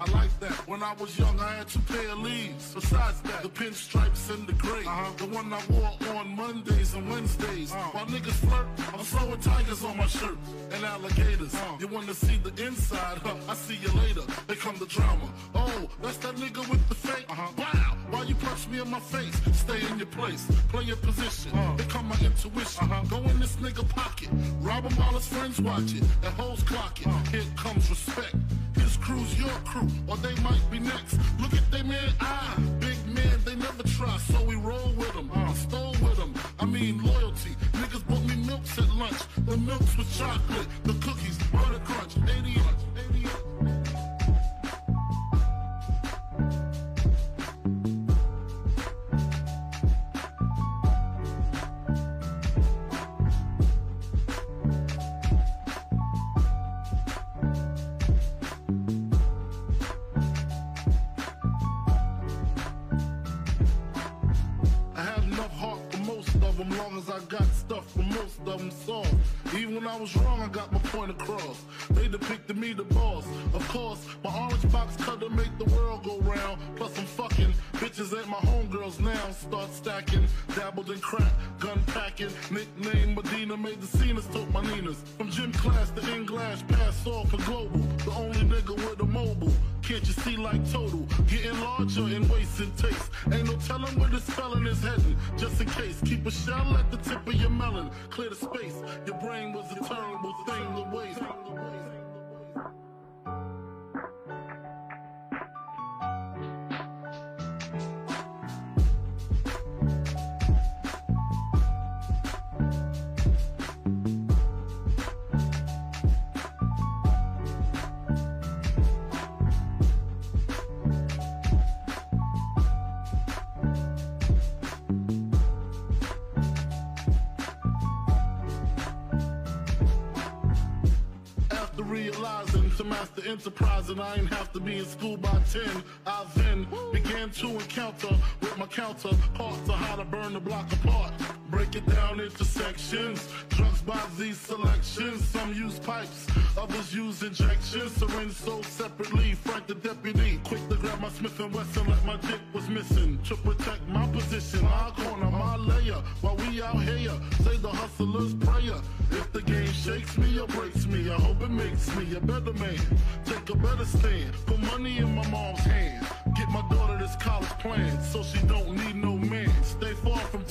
I like that. When I was young, I had two pair of Lees. Besides that, the pinstripes and the gray. Uh-huh. The one I wore on Mondays and Wednesdays. Uh-huh. While niggas flirt, I'm throwing tigers on my shirt and alligators. Uh-huh. You wanna see the inside? Huh? I see you later. They come the drama. Oh, that's that nigga with the fake. Uh-huh. Wow. Why you punch me in my face? Stay in your place. Play your position. Uh-huh. Become my intuition. Uh-huh. Go in this nigga pocket. Rob him while his friends watch it. And hoes clock it. Uh-huh. Here comes respect. His crew's your crew, or they might be next. Look at they man eye. Big man, they never try, so we roll with them. Uh, stole with them. I mean loyalty. Niggas bought me milks at lunch. The milks with chocolate. Bitches ain't my homegirls now. Start stacking, dabbled in crack, gun packing. Nickname Medina made the scenes, took my Ninas. From gym class to English, pass off for global. The only nigga with a mobile. Can't you see like total? Getting larger in and taste. Ain't no telling where this felon is heading. Just in case, keep a shell at the tip of your melon. Clear the space. Your brain was a terrible thing to waste. Enterprise and I ain't have to be in school by 10, I then began to encounter with my counterparts of how to burn the block apart. Break it down into sections, drugs by these selections. Some use pipes, others use injections. Syringe sold separately. Frank the deputy, quick to grab my Smith and Wesson like my dick was missing. To protect my position, my corner, my layer. While we out here, say the hustler's prayer. If the game shakes me or breaks me, I hope it makes me a better man. Take a better stand, put money in my mom's hand. Get my daughter this college plan, so she don't need no man. Stay far from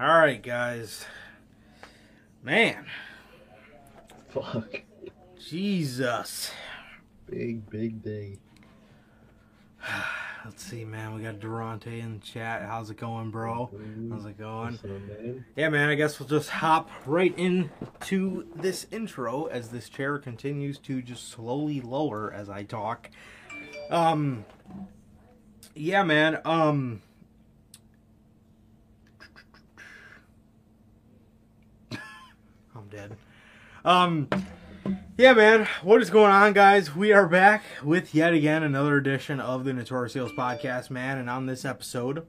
All right, guys. Man, Fuck. Jesus. Big, big day. Let's see, man. We got Durante in the chat. How's it going, bro? How's it going? Man? Yeah, man. I guess we'll just hop right into this intro as this chair continues to just slowly lower as I talk. Um, yeah, man. Um, Um, yeah, man, what is going on, guys? We are back with yet again another edition of the Notorious Heels podcast, man. And on this episode,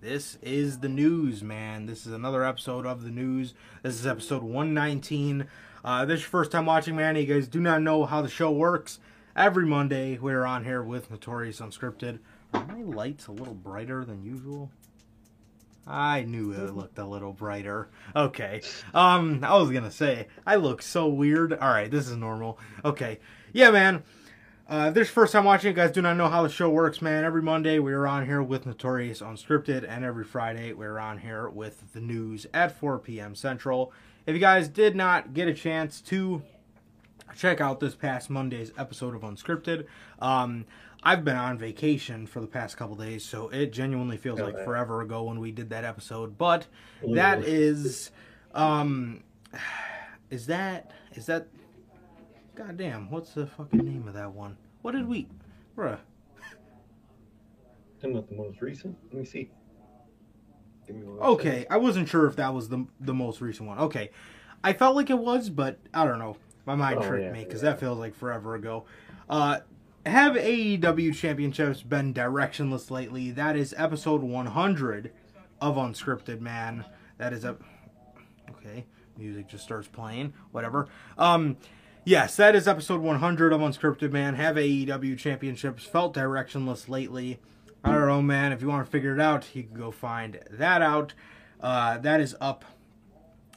this is the news, man. This is another episode of the news. This is episode 119. Uh, this is your first time watching, man. You guys do not know how the show works. Every Monday, we're on here with Notorious Unscripted. Are my lights a little brighter than usual? I knew it looked a little brighter. Okay. Um, I was gonna say I look so weird. All right, this is normal. Okay. Yeah, man. Uh, if this is first time watching, you guys do not know how the show works, man. Every Monday we are on here with Notorious Unscripted, and every Friday we're on here with the news at 4 p.m. Central. If you guys did not get a chance to check out this past Monday's episode of Unscripted, um, I've been on vacation for the past couple days, so it genuinely feels Oh, like forever ago when we did that episode. But Ooh. that is, um, is that is that? Goddamn, what's the fucking name of that one? What did we, bruh? I'm not the most recent. Let me see. Give me Okay, I wasn't sure if that was the the most recent one. Okay, I felt like it was, but I don't know. My mind Oh, tricked yeah, me because yeah. that feels like forever ago. Uh, have AEW championships been directionless lately? That is episode 100 of Unscripted Man. That is a okay. Music just starts playing. Whatever. Um, yes, that is episode 100 of Unscripted Man. Have AEW championships felt directionless lately? I don't know, man. If you want to figure it out, you can go find that out. Uh, that is up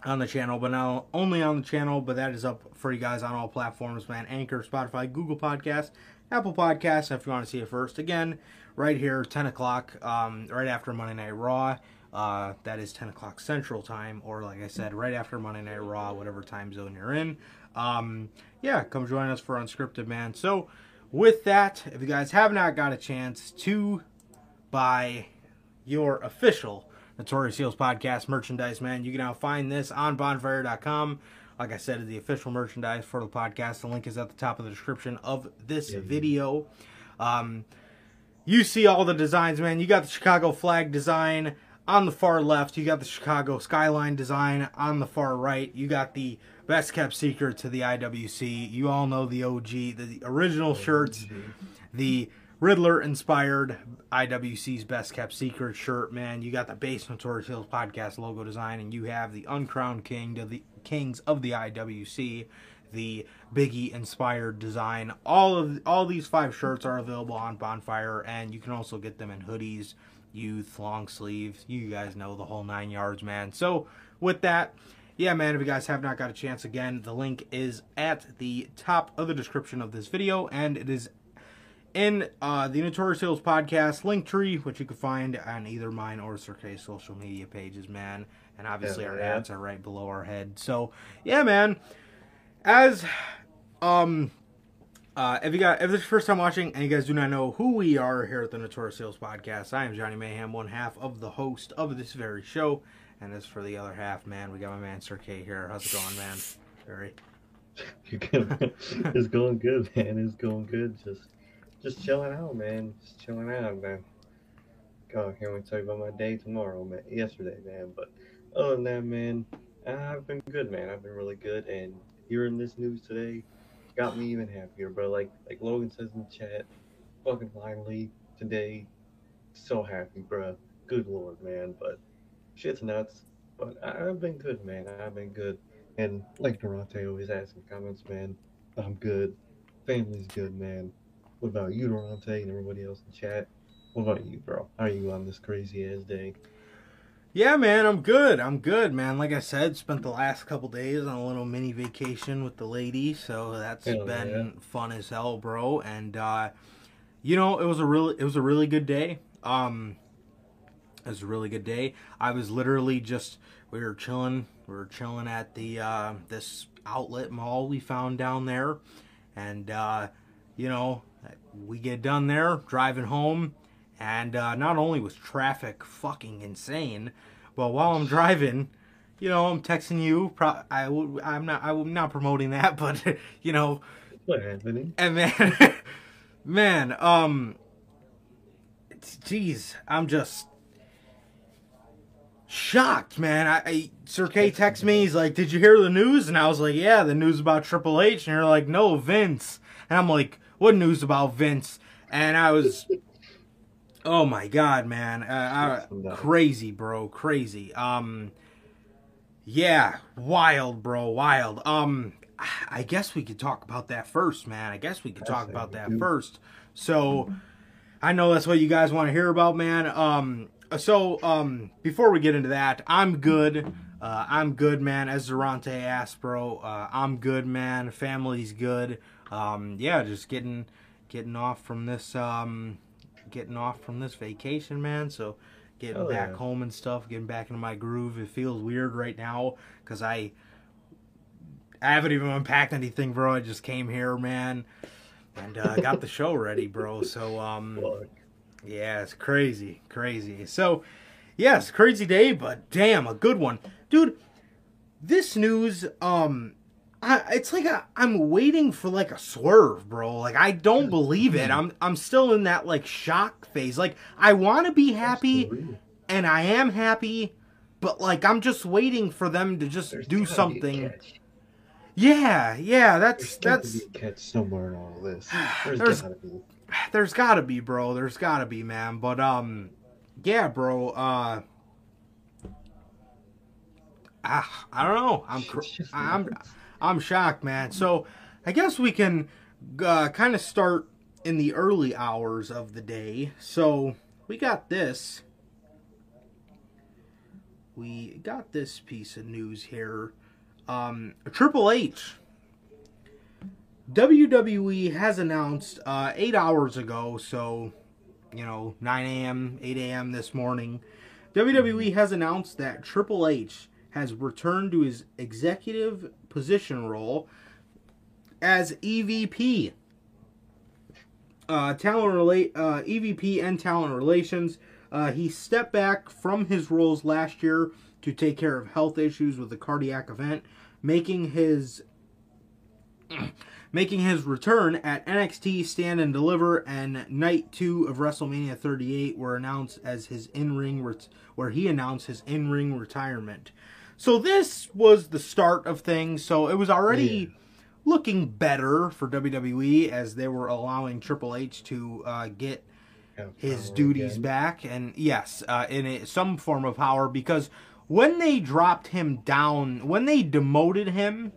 on the channel, but now only on the channel, but that is up for you guys on all platforms, man. Anchor, Spotify, Google Podcasts, Apple Podcasts, if you want to see it first. Again, right here, 10 o'clock, um, right after Monday Night Raw. Uh, that is 10 o'clock Central Time, or like I said, right after Monday Night Raw, whatever time zone you're in. Um, yeah, come join us for Unscripted, man. So, with that, if you guys have not got a chance to buy your official Notorious Heels podcast merchandise, man. You can now find this on bonfire.com. Like I said, the official merchandise for the podcast. The link is at the top of the description of this Yeah. video. Um, you see all the designs, man. You got the Chicago flag design on the far left. You got the Chicago skyline design on the far right. You got the best kept secret to the IWC. You all know the OG, the original shirts, the Riddler inspired IWC's best kept secret shirt, man. You got the base Notorious Heels podcast logo design, and you have the uncrowned king to the kings of the IWC, the Biggie inspired design. All of all these five shirts are available on Bonfire, and you can also get them in hoodies, youth, long sleeves. You guys know the whole nine yards, man. So with that. Yeah, man, if you guys have not got a chance, again, the link is at the top of the description of this video, and it is in uh, the Notorious Heels podcast link tree, which you can find on either mine or Sir K social media pages, man. And obviously, Hell our yeah. ads are right below our head. So, yeah, man. As um, uh, if you got if this is your first time watching and you guys do not know who we are here at the Notorious Heels podcast, I am Johnny Mayhem, one half of the host of this very show. And as for the other half, man, we got my man Sir K here. How's it going, man? Very. It's going good, man. It's going good. Just, just chilling out, man. Just chilling out, man. God, can't wait to tell you about my day tomorrow, man. Yesterday, man. But other than that, man, I've been good, man. I've been really good, and hearing this news today got me even happier, bro. Like, like Logan says in the chat, fucking finally today, so happy, bro. Good lord, man. But shit's nuts. But I've been good, man. I've been good. And like Durante always asks in comments, man, I'm good. Family's good, man. What about you, Durante, and everybody else in chat? What about you, bro? How are you on this crazy ass day? Yeah, man, I'm good. I'm good, man. Like I said, spent the last couple days on a little mini vacation with the lady, so that's Hell been yeah. fun as hell, bro. And uh you know, it was a really it was a really good day. Um it was a really good day. I was literally just we were chilling, we were chilling at the uh this outlet mall we found down there. And uh you know, we get done there, driving home, and uh, not only was traffic fucking insane, but while I'm driving, you know, I'm texting you. Pro- I would, I'm not, I'm not promoting that, but you know, What happening? and man, man, um, jeez, I'm just, shocked, man. I, I Sir K texts me. He's like, "Did you hear the news?" And I was like, "Yeah, the news about Triple H." And you're like, "No, Vince." And I'm like, "What news about Vince?" And I was, oh my god, man, uh, I, crazy, bro, crazy. Um, yeah, wild, bro, wild. Um, I guess we could talk about that first, man. I guess we could talk about that first. So, I know that's what you guys want to hear about, man. Um, so um, before we get into that, I'm good. Uh, I'm good, man. As Durante asked, bro, uh, I'm good, man. Family's good. Um, yeah, just getting getting off from this um, getting off from this vacation, man. So getting oh, back yeah. home and stuff, getting back into my groove. It feels weird right now because I I haven't even unpacked anything, bro. I just came here, man, and uh, got the show ready, bro. So um, yeah, it's crazy, crazy. So, yes, crazy day, but damn, a good one, dude. This news, um, I, it's like i am waiting for like a swerve, bro. Like I don't believe it. I'm I'm still in that like shock phase. Like I want to be happy, and I am happy, but like I'm just waiting for them to just There's do something. Yeah, yeah, that's that's catch somewhere in all this. There's, There's gotta be. There's gotta be, bro. There's gotta be, man. But um, yeah, bro. Uh, ah, I don't know. I'm I'm I'm shocked, man. So I guess we can uh, kind of start in the early hours of the day. So we got this. We got this piece of news here. Um, Triple H WWE has announced uh, eight hours ago, so you know, 9 a.m., 8 a.m. this morning. WWE has announced that Triple H has returned to his executive position role as EVP. Uh, talent relate uh, EVP and talent relations. Uh, he stepped back from his roles last year to take care of health issues with a cardiac event, making his making his return at NXT Stand and Deliver and Night 2 of WrestleMania 38 were announced as his in-ring where he announced his in-ring retirement. So this was the start of things. So it was already yeah. looking better for WWE as they were allowing Triple H to uh, get his duties again. back and yes, uh, in a, some form of power because when they dropped him down, when they demoted him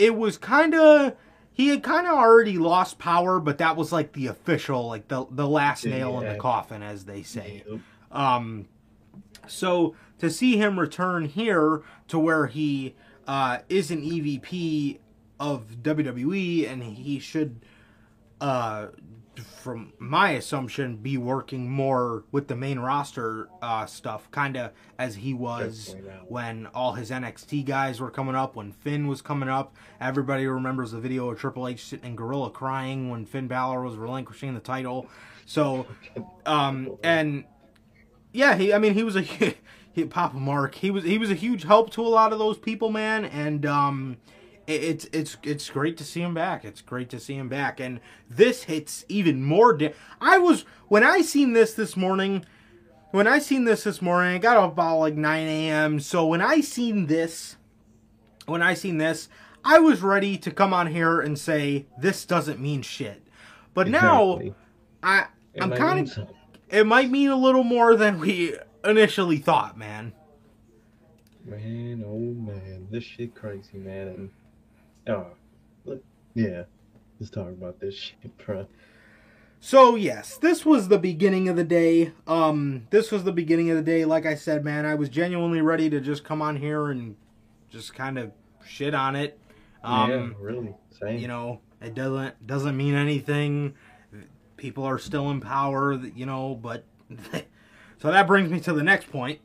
it was kind of he had kind of already lost power, but that was like the official, like the the last nail yeah. in the coffin, as they say. Um, so to see him return here to where he uh, is an EVP of WWE and he should uh, from my assumption, be working more with the main roster uh, stuff, kind of as he was when all his NXT guys were coming up, when Finn was coming up. Everybody remembers the video of Triple H sitting in Gorilla crying when Finn Balor was relinquishing the title. So, um, and yeah, he, I mean, he was a he, Papa Mark. He was he was a huge help to a lot of those people, man, and um it's it's it's great to see him back. It's great to see him back, and this hits even more. Di- I was when I seen this this morning. When I seen this this morning, I got up about like 9 a.m. So when I seen this, when I seen this, I was ready to come on here and say this doesn't mean shit. But exactly. now, I I'm kind of it might mean a little more than we initially thought, man. Man, oh man, this shit crazy, man. And Oh, look, yeah. Let's talk about this shit, bro. So yes, this was the beginning of the day. Um, this was the beginning of the day. Like I said, man, I was genuinely ready to just come on here and just kind of shit on it. Um, yeah, really. Same. You know, it doesn't doesn't mean anything. People are still in power, you know. But so that brings me to the next point.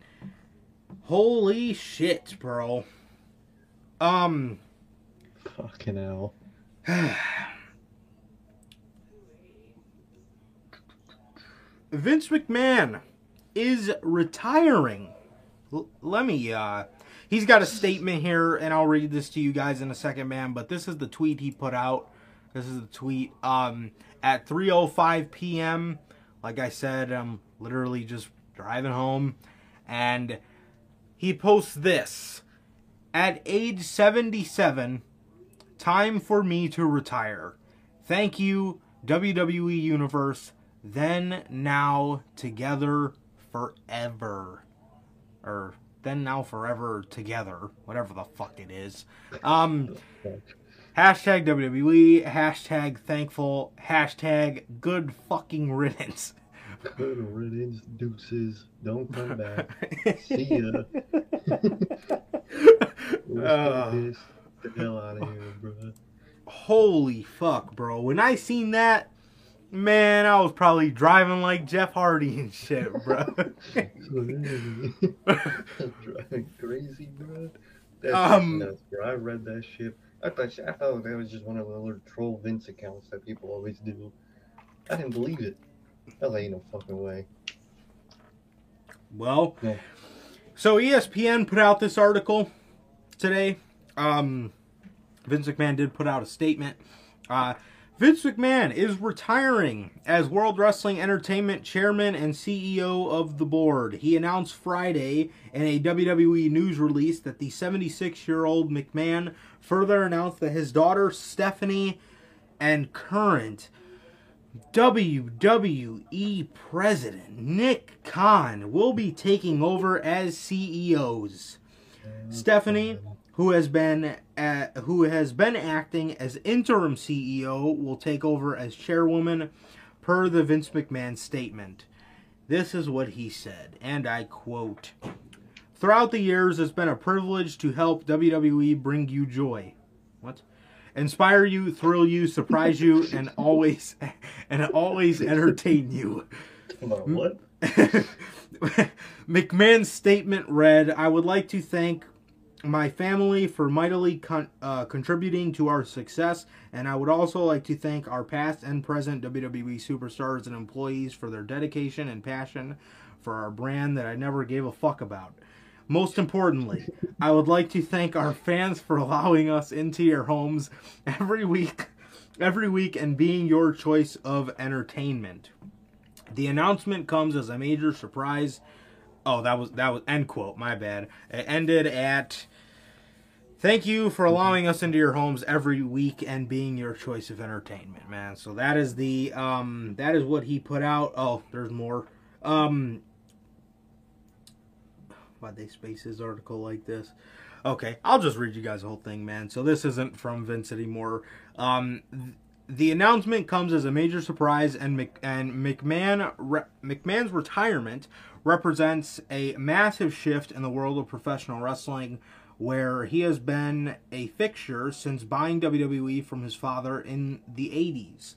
Holy shit, bro. Um, Fucking hell. Vince McMahon is retiring. L- let me, uh, he's got a statement here, and I'll read this to you guys in a second, man. But this is the tweet he put out. This is the tweet. Um, at 3:05 p.m. Like I said, I'm literally just driving home, And he posts this At age 77, time for me to retire. Thank you, WWE Universe. Then, now, together, forever. Or then, now, forever, together. Whatever the fuck it is. Um. Hashtag WWE, hashtag thankful, hashtag good fucking riddance. Good riddance, deuces. Don't come back. See ya. Uh. this the hell out of here, bro. Holy fuck, bro. When I seen that, man, I was probably driving like Jeff Hardy and shit, bro. Driving crazy, bro. That's Um, nuts, bro. I read that shit. I thought I thought that was just one of the little troll Vince accounts that people always do. I didn't believe it. That ain't no fucking way. well, so ESPN put out this article today. Um, Vince McMahon did put out a statement. Uh, Vince McMahon is retiring as World Wrestling Entertainment chairman and CEO of the board. He announced Friday in a WWE news release that the 76 year old McMahon further announced that his daughter Stephanie and current WWE president Nick Khan will be taking over as CEOs. Stephanie, who has been uh, who has been acting as interim CEO, will take over as chairwoman, per the Vince McMahon statement. This is what he said, and I quote: "Throughout the years, it's been a privilege to help WWE bring you joy. What? Inspire you, thrill you, surprise you, and always and always entertain you." What? McMahon's statement read, I would like to thank my family for mightily con- uh, contributing to our success, and I would also like to thank our past and present WWE superstars and employees for their dedication and passion for our brand that I never gave a fuck about. Most importantly, I would like to thank our fans for allowing us into your homes every week, every week, and being your choice of entertainment. The announcement comes as a major surprise. Oh, that was that was end quote. My bad. It ended at. Thank you for allowing us into your homes every week and being your choice of entertainment, man. So that is the um that is what he put out. Oh, there's more. Um why'd they space his article like this? Okay, I'll just read you guys the whole thing, man. So this isn't from Vince anymore. Um, th- the announcement comes as a major surprise, and Mc- and McMahon re- McMahon's retirement represents a massive shift in the world of professional wrestling, where he has been a fixture since buying WWE from his father in the '80s.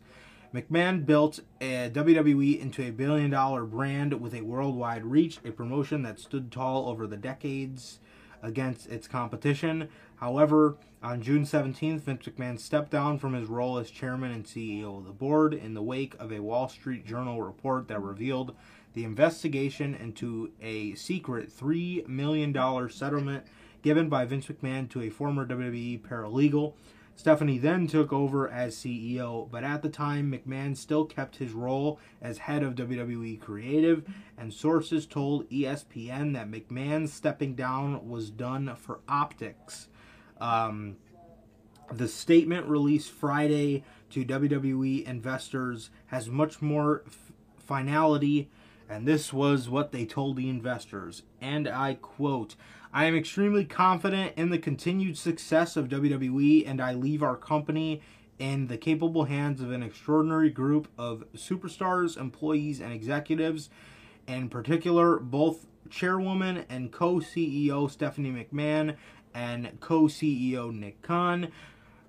McMahon built a WWE into a billion dollar brand with a worldwide reach, a promotion that stood tall over the decades against its competition. However, on June 17th, Vince McMahon stepped down from his role as chairman and CEO of the board in the wake of a Wall Street Journal report that revealed the investigation into a secret $3 million settlement given by Vince McMahon to a former WWE paralegal. Stephanie then took over as CEO, but at the time, McMahon still kept his role as head of WWE Creative, and sources told ESPN that McMahon stepping down was done for optics. Um, the statement released Friday to WWE investors has much more f- finality, and this was what they told the investors. And I quote I am extremely confident in the continued success of WWE, and I leave our company in the capable hands of an extraordinary group of superstars, employees, and executives. In particular, both chairwoman and co CEO Stephanie McMahon and co CEO Nick Khan.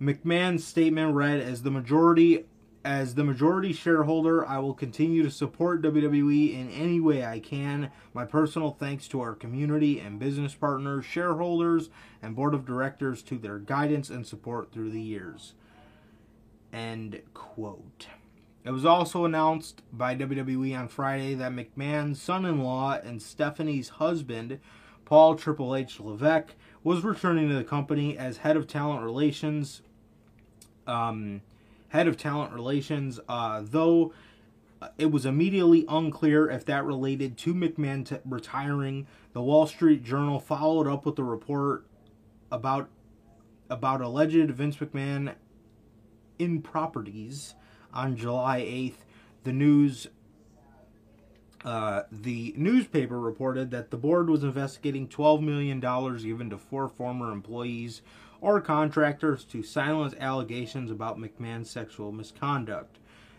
McMahon's statement read as the majority as the majority shareholder, I will continue to support WWE in any way I can. My personal thanks to our community and business partners, shareholders, and board of directors to their guidance and support through the years. End quote. It was also announced by WWE on Friday that McMahon's son in law and Stephanie's husband, Paul Triple H Levesque, was returning to the company as head of talent relations. Um, head of talent relations, uh, though it was immediately unclear if that related to McMahon t- retiring. The Wall Street Journal followed up with a report about about alleged Vince McMahon in properties on July 8th. The news uh, the newspaper reported that the board was investigating $12 million given to four former employees or contractors to silence allegations about McMahon's sexual misconduct.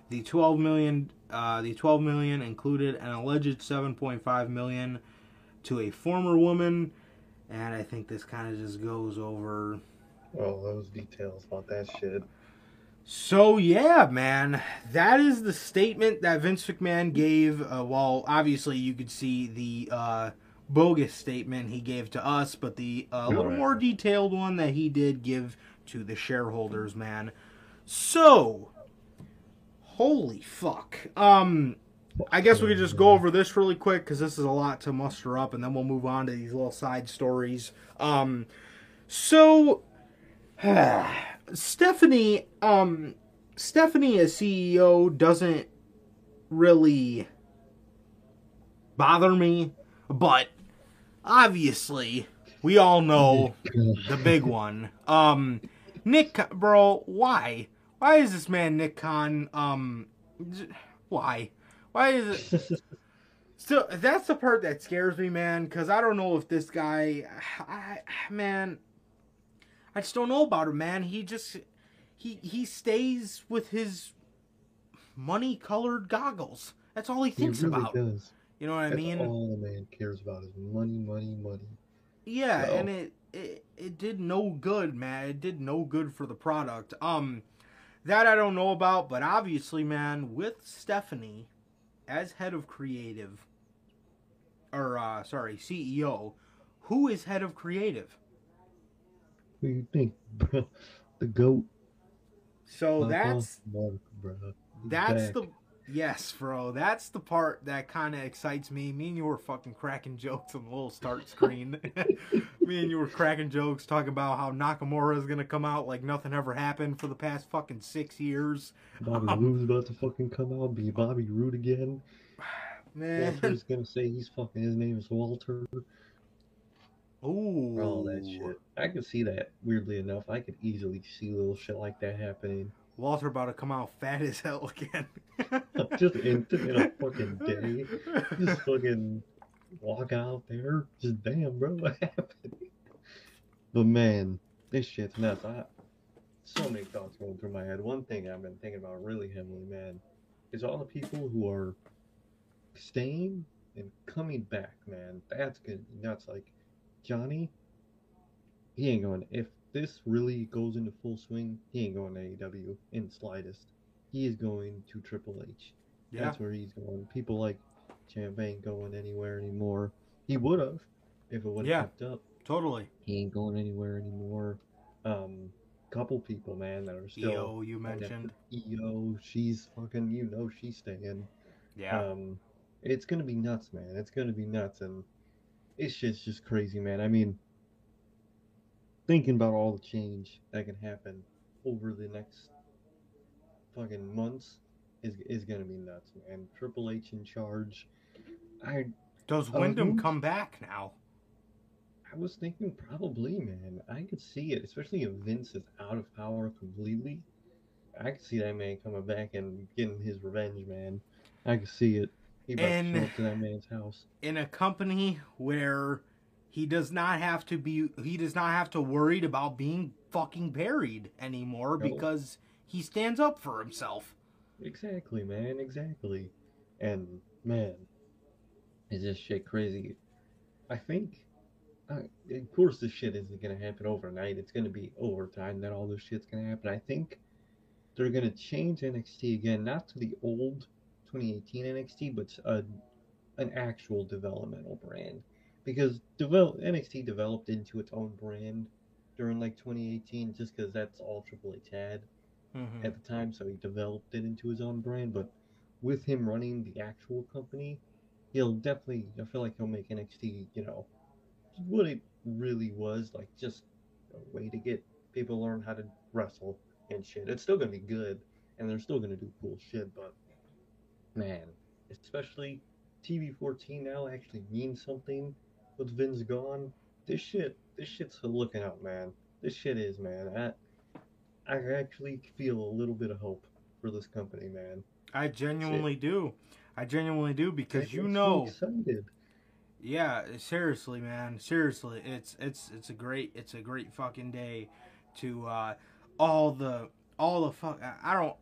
The 12 million, uh, the 12 million included an alleged 7.5 million to a former woman, and I think this kind of just goes over. All those details about that shit. So yeah, man, that is the statement that Vince McMahon gave. Uh, well, obviously you could see the uh, bogus statement he gave to us, but the uh, little Right. more detailed one that he did give to the shareholders, man. So, holy fuck. Um, I guess we could just go over this really quick because this is a lot to muster up, and then we'll move on to these little side stories. Um, so Stephanie, um, Stephanie as CEO doesn't really bother me, but obviously we all know the big one. Um, Nick, bro, why? Why is this man Nick Khan? Um, why? Why is it? So that's the part that scares me, man. Because I don't know if this guy, I, man, I just don't know about him, man. He just he he stays with his money colored goggles. That's all he He thinks really about. does. You know what I That's mean? all the man cares about is money, money, money. Yeah, So- and it, it it did no good, man. It did no good for the product. Um, that I don't know about, but obviously, man, with Stephanie as head of creative, or uh, sorry, CEO, who is head of creative? What do you think, bro? The goat. So that's. That's back. the yes, bro. That's the part that kind of excites me. Me and you were fucking cracking jokes on the little start screen. me and you were cracking jokes talking about how Nakamura is gonna come out like nothing ever happened for the past fucking six years. Bobby um, Roode's about to fucking come out, be Bobby Roode again. Man, Walter's gonna say he's fucking. His name is Walter. ooh, All that shit. I could see that. Weirdly enough, I could easily see little shit like that happening. Walter about to come out fat as hell again. Just instant in a fucking day. Just fucking walk out there. Just damn, bro, what happened? But man, this shit's nuts. I so many thoughts going through my head. One thing I've been thinking about really heavily, man, is all the people who are staying and coming back, man. That's good. That's like Johnny. He ain't going. If this really goes into full swing, he ain't going to AEW in the slightest. He is going to Triple H. yeah, That's where he's going. People like Champ ain't going anywhere anymore. He would have if it would have Yeah. kept up. totally. He ain't going anywhere anymore. Um, couple people, man, that are still. Io, you mentioned. Io, she's fucking. You know she's staying. Yeah, Um, it's gonna be nuts, man. It's gonna be nuts, and it's just just crazy, man. I mean, thinking about all the change that can happen over the next fucking months is is gonna be nuts, man. Triple H in charge. I does uh, Windham come back now? I was thinking probably, man. I could see it, especially if Vince is out of power completely. I could see that man coming back and getting his revenge, man. I could see it. He about And- to show up to that man's house. in a company where he does not have to be he does not have to worried about being fucking buried anymore No. because he stands up for himself. Exactly, man. Exactly. And man, is this shit crazy? I think, uh, of course, this shit isn't gonna happen overnight. It's gonna be over time that all this shit's gonna happen. I think they're gonna change NXT again, not to the old 2018 NXT, but a, an actual developmental brand. Because develop NXT developed into its own brand during like 2018, just because that's all Triple H had Mhm. at the time, so he developed it into his own brand. But with him running the actual company, he'll definitely. I feel like he'll make NXT, you know, what it really was like, just a way to get people to learn how to wrestle and shit. It's still gonna be good, and they're still gonna do cool shit. But man, especially TV 14 now actually means something with Vince gone. This shit, this shit's looking up, man. This shit is, man. I, I actually feel a little bit of hope for this company, man. I genuinely do. I genuinely do because you know. so excited. Yeah, seriously, man. Seriously, it's it's it's a great it's a great fucking day to uh all the all the fuck I I don't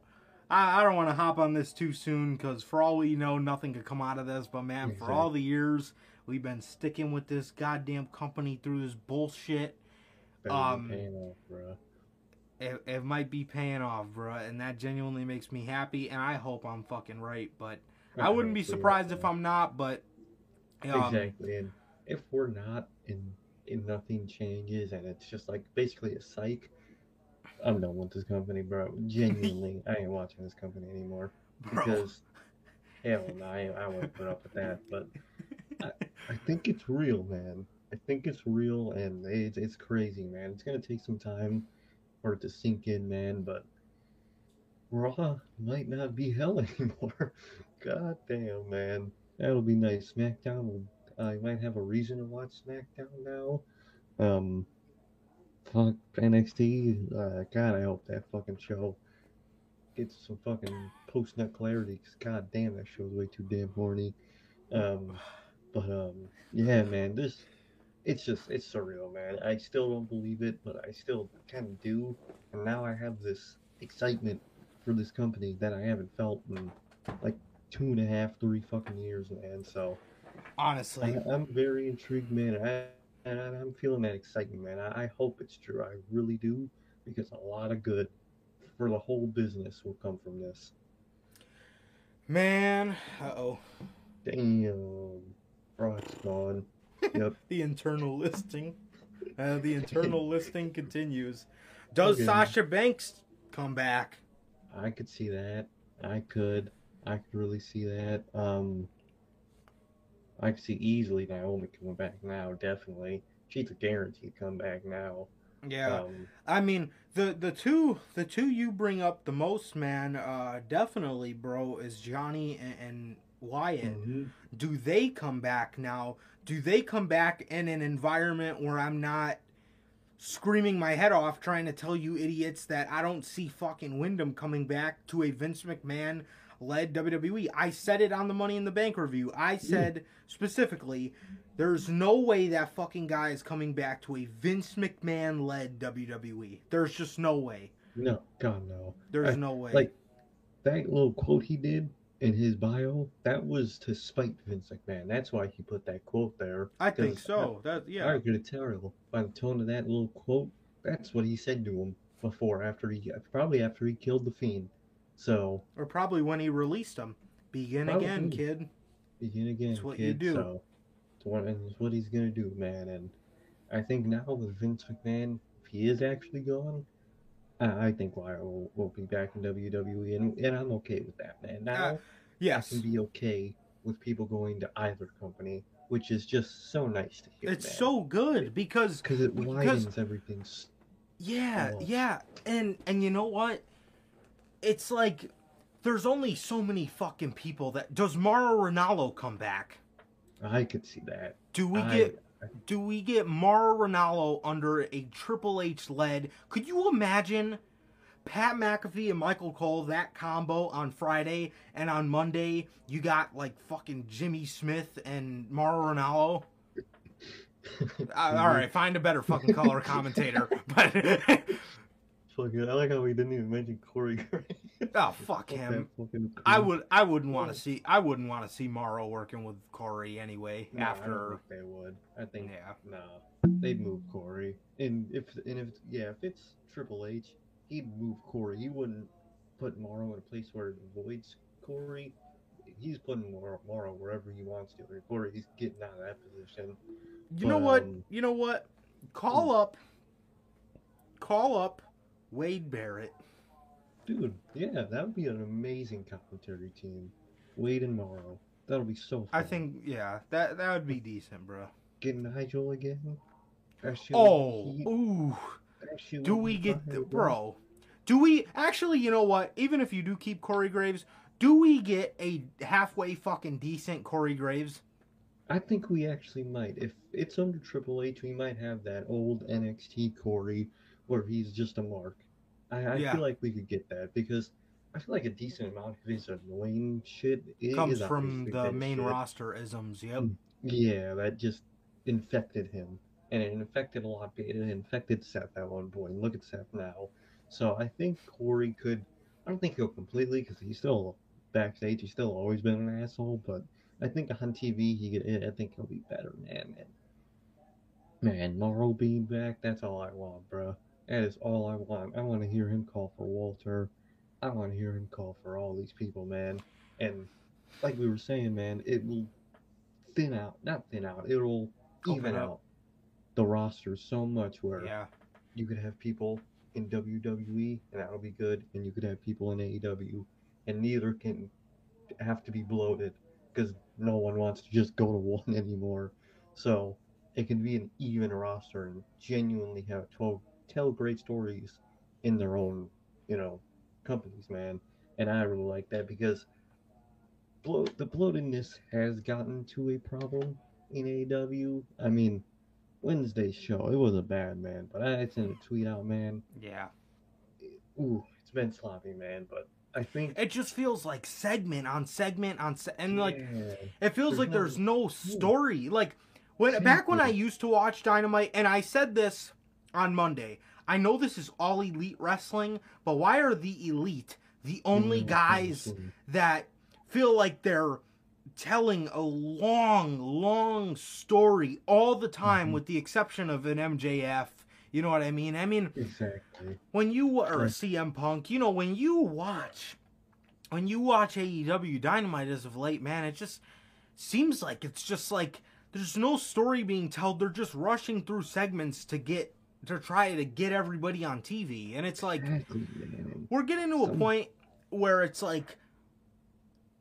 I, I don't want to hop on this too soon because for all we know, nothing could come out of this. But man, for all the years we've been sticking with this goddamn company through this bullshit, Better Um, paying off, bruh. it, it might be paying off, bro, and that genuinely makes me happy. And I hope I'm fucking right, but I wouldn't be surprised if. I'm not. But um, exactly. And if we're not and, and nothing changes and it's just like basically a psych, I'm done with this company, bro. Genuinely, I ain't watching this company anymore. bro, Because hell no, I, I won't put up with that. But I, I think it's real, man. I think it's real and it's, it's crazy, man. It's gonna take some time for it to sink in, man, but Raw might not be hell anymore. God damn, man. That'll be nice. SmackDown I might have a reason to watch SmackDown now. Um fuck NXT. Uh, God, I hope that fucking show gets some fucking post nut clarity. Cause God damn, that show's way too damn horny. Um, but um, yeah, man, this it's just it's surreal, man. I still don't believe it, but I still kind of do. And now I have this excitement for this company that I haven't felt in like two and a half, three fucking years, man. So honestly, I, I'm very intrigued, man. I, and I- I'm feeling that excitement, man. I, I hope it's true. I really do, because a lot of good for the whole business will come from this. man. Uh oh. Damn, Brock's gone. Yep. the internal listing. Uh, the internal listing continues. Does Okay. Sasha Banks come back? I could see that. I could. I could really see that. Um, I could see easily Naomi coming back now. Definitely, she's a guaranteed comeback now. Yeah, Um, I mean the the two the two you bring up the most, man. Uh, definitely, bro, is Johnny and, and Wyatt. mhm. Do they come back now? Do they come back in an environment where I'm not screaming my head off trying to tell you idiots that I don't see fucking Windham coming back to a Vince McMahon led WWE. I said it on the Money in the Bank review. I said specifically, there's no way that fucking guy is coming back to a Vince McMahon led WWE. There's just no way. No, God no. There's I- no way. Like that little quote he did in his bio, that was to spite Vince McMahon. That's why he put that quote there. I think so. That yeah. I could tell by the tone of that little quote. That's what he said to him before, after he probably after he killed the fiend. So Or probably when he released him. Begin again, kid. begin again, It's what kid. you do. So it's what, and it's what he's gonna do, man. And I think now with Vince McMahon, if he is actually gone, I, I think Wyatt will, will be back in WWE, and, and I'm okay with that, man. Now Uh, I can be okay with people going to either company, which is just so nice to hear. It's so good because because it because- widens everything. yeah, Oh. yeah. And and you know what? It's like there's only so many fucking people that does Mauro Ranallo come back? I could see that. Do we I- get do we get Mauro Ranallo under a Triple H led? Could you imagine Pat McAfee and Michael Cole that combo on Friday and on Monday you got like fucking Jimmy Smith and Mauro Ranallo? Uh, all right, find a better fucking color commentator. But Fucking, I like how we didn't even mention Corey Gray. oh fuck him. I would I wouldn't want to see I wouldn't want to see Mauro working with Corey anyway No, after think they would. I think yeah. nah, they'd move Corey. And if and if yeah, if it's Triple H, he'd move Corey. He wouldn't put Mauro in a place where it avoids Corey. He's putting Mauro, Mauro wherever he wants to. And Corey, he's getting out of that position. You know what? Um, You know what? Call up call up Wade Barrett. Dude, yeah, that would be an amazing commentary team. Wade and Mauro. That'll be so fun. I think yeah, that that would be decent, bro. getting Nigel again. Oh, would ooh. Do we get the, bro? Do we actually? You know what? Even if you do keep Corey Graves, do we get a halfway fucking decent Corey Graves? I think we actually might. If it's under Triple H, we might have that old NXT Corey where he's just a mark. I, I Yeah. feel like we could get that because I feel like a decent amount of his annoying shit Comes is from the main shit. roster isms. Yep. Yeah, that just infected him, and it infected a lot. of people. It infected Seth at one point. Look at Seth now. So I think Corey could. I don't think he'll completely because he's still backstage. He's still always been an asshole, but I think on TV he could. I think he'll be better, man. And man, Mauro being back. That's all I want, bro. That is all I want. I want to hear him call for Walter. I want to hear him call for all these people, man. And like we were saying, man, it will thin out, not thin out, it'll Open even up. out the roster so much where Yeah. you could have people in WWE and that'll be good, and you could have people in AEW, and neither can have to be bloated because no one wants to just go to one anymore. So it can be an even roster and genuinely have tell, tell great stories in their own, you know, companies, man. And I really like that because bloat the bloatedness has gotten to a problem in AW. I mean, Wednesday's show, it wasn't bad, man. But I sent a tweet out, man. Yeah. Ooh, it's been sloppy, man. But I think It just feels like segment on segment on se- and like yeah, it feels There's like no- there's no story. Like when back when I used to watch Dynamite and I said this on Monday. I know this is all elite wrestling, but why are the elite the only Mm, guys that feel like they're telling a long, long story all the time, Mhm. with the exception of an MJF? You know what I mean? I mean, exactly. when you or a CM Punk, you know, when you watch when you watch AEW Dynamite as of late, man, it just seems like it's just like there's no story being told. They're just rushing through segments to get to try to get everybody on TV, and it's like we're getting to a point where it's like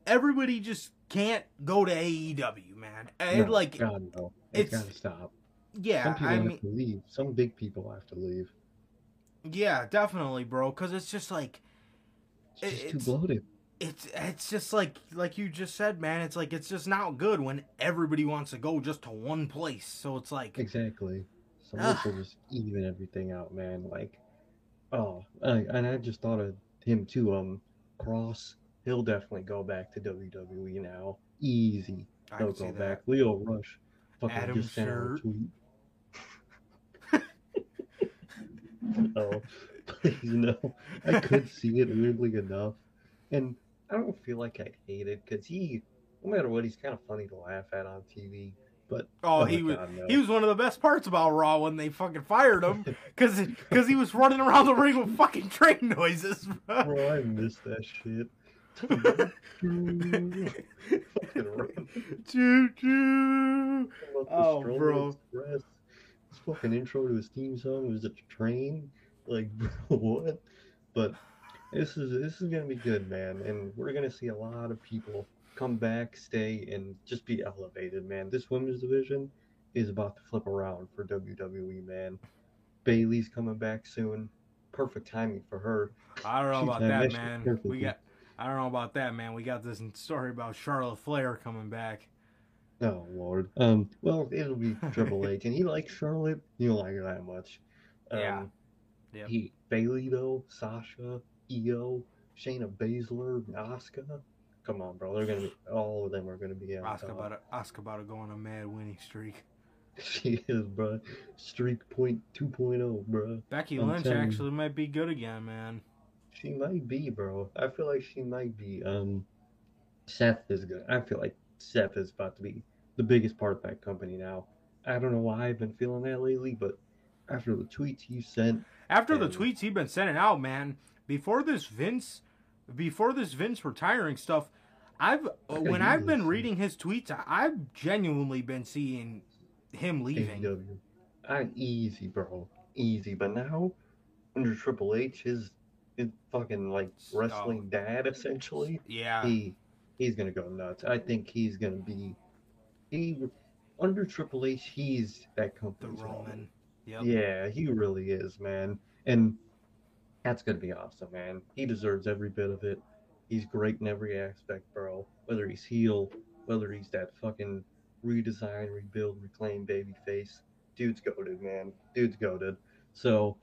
everybody just can't go to AEW, man. And No, like, God no, it's it's- gotta stop. yeah, Some people I have mean, to leave. Some big people have to leave. yeah, definitely, bro, because it's just like. It's just It's- too bloated. it's it's just like like you just said, man. It's like it's just not good when everybody wants to go just to one place. So it's like Exactly. So Ugh. this just even everything out, man. Like, oh, I, and I just thought of him too. Um, Cross, he'll definitely go back to WWE now. Easy, I he'll go back. Leo Rush, fucking Adam just sent out a tweet. oh, please no. I could see it weirdly enough, and I don't feel like I'd hate it because he, no matter what, he's kind of funny to laugh at on TV. But Oh, oh my he was God, no. he was one of the best parts about Raw when they fucking fired him because because he was running around the ring with fucking train noises. bro. Bro, I miss that shit. Choo choo. Oh, bro. Express. His fucking intro to his theme song was a train. Like, bro, what? But this is this is gonna be good, man, and we're gonna see a lot of people come back, stay, and just be elevated, man. This women's division is about to flip around for WWE, man. Bayley's coming back soon. Perfect timing for her. I don't know She about that, that man. perfectly. We got. I don't know about that, man. We got this story about Charlotte Flair coming back. Oh Lord. Um. Well, it'll be Triple H, and he likes Charlotte. You don't like her that much. Um, Yeah. Yep. He Bailey though, Sasha, Io, Shayna Baszler, Asuka. Come on, bro. They're gonna be. All of them are gonna be on Asuka about to, Asuka about to go on a mad winning streak. She is, bro. Streak point 2.0, bro. Becky I'm Lynch you. actually might be good again, man. She might be, bro. I feel like she might be. Um, Seth is good. I feel like Seth is about to be the biggest part of that company now. I don't know why I've been feeling that lately, but after the tweets you sent, After the tweets he'd been sending out, man, before this Vince, before this Vince retiring stuff, I've uh, when I've been reading his tweets, I've genuinely been seeing him leaving. AEW, I easy, bro, easy. But now under Triple H, his his fucking like Oh. wrestling dad, essentially, Yeah, he he's gonna go nuts. I think he's gonna be he under Triple H. He's that the Roman. Yep. Yeah, he really is, man. And that's gonna be awesome, man. He deserves every bit of it. He's great in every aspect, bro. Whether he's heel, whether he's that fucking redesign, rebuild, reclaim baby face. Dude's goaded, man. Dude's goaded. So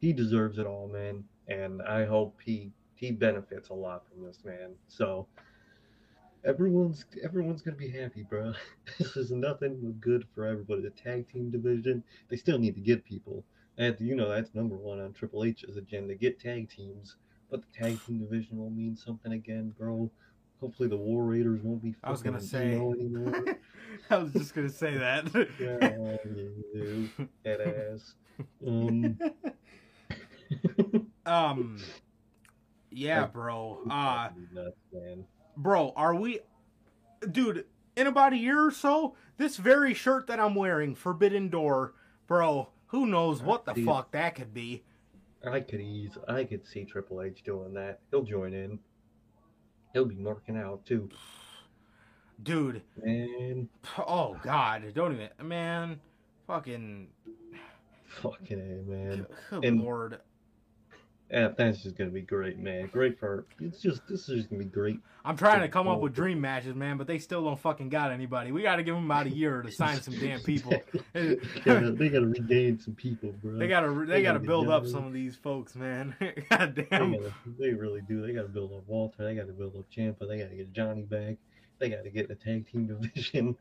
he deserves it all, man. And I hope he he benefits a lot from this, man. So everyone's everyone's gonna be happy, bro. this is nothing good for everybody. The tag team division, they still need to get people. And you know that's number one on Triple H's agenda. Get tag teams. But the tag team division will mean something again, bro. Hopefully the War Raiders won't be. I was gonna say. anymore. I was just gonna say that. yeah, you do. That ass. Um, um, yeah, bro. Uh, bro, are we, dude? In about a year or so, this very shirt that I'm wearing, Forbidden Door, bro. Who knows what the fuck that could be? I could ease. I could see Triple H doing that. He'll join in. He'll be working out too, Dude, man. oh god, don't even, man, fucking, Fucking a man. good And- lord. Yeah, that's just gonna be great, man. Great for. It's just this is just gonna be great. I'm trying to come up with dream matches, man, but they still don't fucking got anybody. We got to give them about a year to sign some damn people. they, gotta, they gotta regain some people, bro. They gotta they, They gotta gotta build up some of these folks, man. God They, damn. gotta, they really do. They gotta build up Walter. They gotta build up Ciampa. They gotta get Johnny back. They gotta get the tag team division.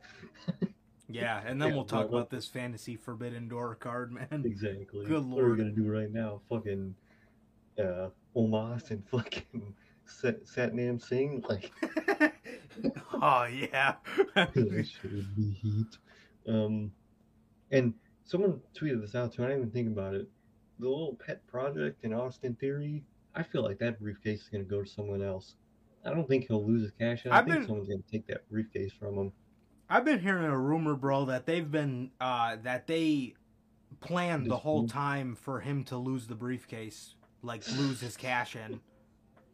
Yeah, and then Yeah, we'll talk well, about this fantasy forbidden door card, man. Exactly. Good lord. What are we gonna do right now? Fucking uh Omos and fucking Sat- Satnam Singh? Like oh yeah. be heat. Um and someone tweeted this out too, I didn't even think about it. The little pet project in Austin Theory, I feel like that briefcase is gonna go to someone else. I don't think he'll lose his cash. I I've think been- someone's gonna take that briefcase from him. I've been hearing a rumor, bro, that they've been uh that they planned the whole time for him to lose the briefcase, like lose his cash in.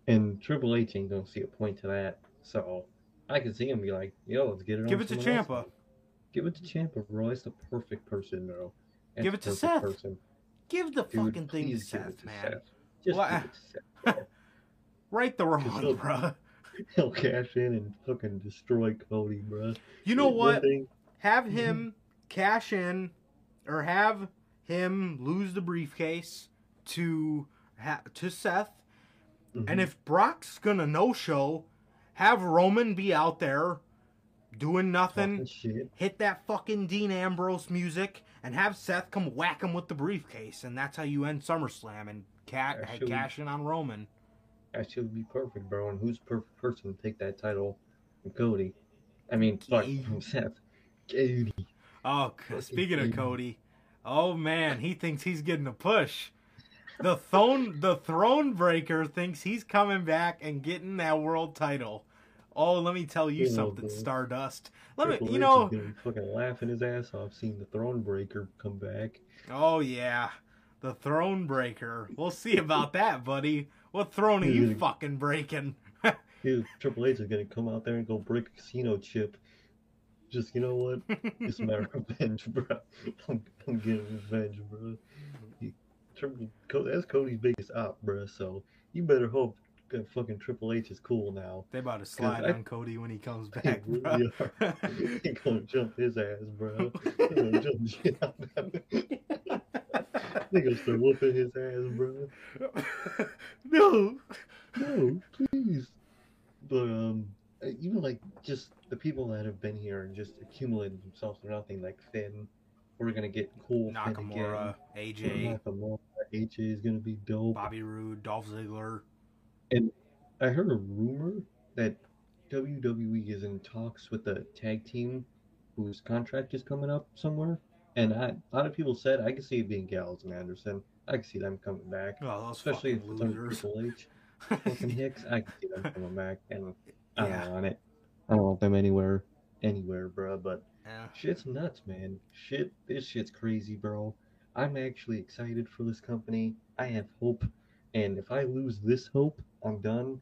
And Triple H ain't gonna see a point to that. So I can see him be like, yo, let's get it Give it to Ciampa. else. Give it to Ciampa, bro. It's the perfect person, bro. That's Give it to Seth. Person. Give the Dude, fucking thing to please give it Seth, to man. Seth. Just Well, Seth. Right the wrong, bro. He'll cash in and fucking destroy Cody, bro. You know what? thing- have mm-hmm. him cash in or have him lose the briefcase to ha- to Seth Mhm. and if Brock's gonna no show have Roman be out there doing nothing hit that fucking Dean Ambrose music and have Seth come whack him with the briefcase and that's how you end SummerSlam and ca- Actually- cash in on Roman Actually, would be perfect, bro. And who's the perfect person to take that title Cody? I mean, fuck, from Seth. Cody. Oh, speaking of Cody, oh man, he thinks he's getting a push. The throne, the throne breaker thinks he's coming back and getting that world title. Oh, let me tell you something. Stardust. Let Triple me, you H know, fucking laughing his ass off seeing the Throne Breaker come back. oh yeah, the throne breaker. We'll see about that, buddy. What throne are you fucking breaking? Dude, Triple H is gonna come out there and go break a casino chip. Just you know what? It's a matter of revenge, bro. I'm, I'm getting revenge, bro. He, Triple, that's Cody's biggest op, bro. So you better hope that fucking Triple H is cool now. they about to slide I- on Cody when he comes They back, bro. really are. They gonna jump his ass, bro. They gonna jump the shit out of him. They gonna start whooping his ass, bro. no. No, please. But um, even like just the people that have been here and just accumulated themselves for nothing, like Finn. We're gonna get cool Nakamura. AJ, Nakamura, AJ is gonna be dope. Bobby Roode, Dolph Ziggler. And I heard a rumor that WWE is in talks with the tag team whose contract is coming up somewhere. And I, a lot of people said I could see it being Gallows and Anderson. I could see them coming back, Oh, especially if it's. Triple H. Fucking Hicks, I could see them coming back. And I don't Yeah. want it. I don't want them anywhere, anywhere, bro. But Yeah. shit's nuts, man. Shit, this shit's crazy, bro. I'm actually excited for this company. I have hope, and if I lose this hope, I'm done.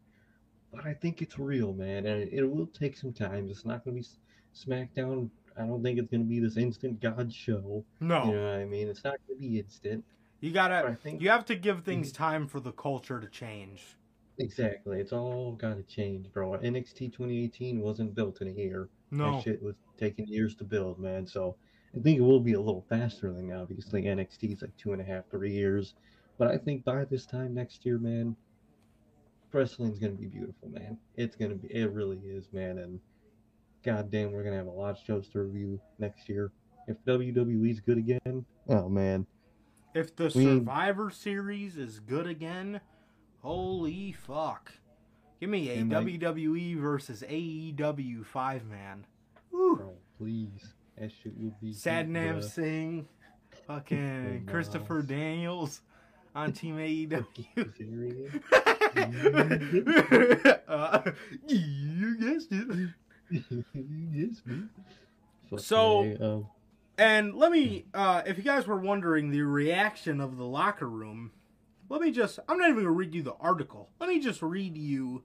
But I think it's real, man, and it, it will take some time. It's not gonna be S- SmackDown. I don't think it's gonna be this instant God show. No, You know what I mean? It's not gonna be instant. you gotta. think You have to give mhm. things time for the culture to change. Exactly. It's all got to change, bro. NXT 2018 wasn't built in a year. No. That shit was taking years to build, man. So I think it will be a little faster than obviously NXT is like two and a half, three years. But I think by this time next year, man, wrestling's gonna be beautiful, man. It's gonna be. It really is, man. And goddamn, we're gonna have a lot of shows to review next year. If WWE's good again, oh man, If the We- Survivor Series is good again, holy fuck. Give me a And, like- WWE versus AEW five man. Woo. bro, please, that shit would be. Satnam good, Singh, fucking Oh, Christopher nice. Daniels on Team. AEW. Uh, you guessed it. yes, man. Fuck So- um, And let me, uh, if you guys were wondering the reaction of the locker room, let me just, I'm not even going to read you the article. Let me just read you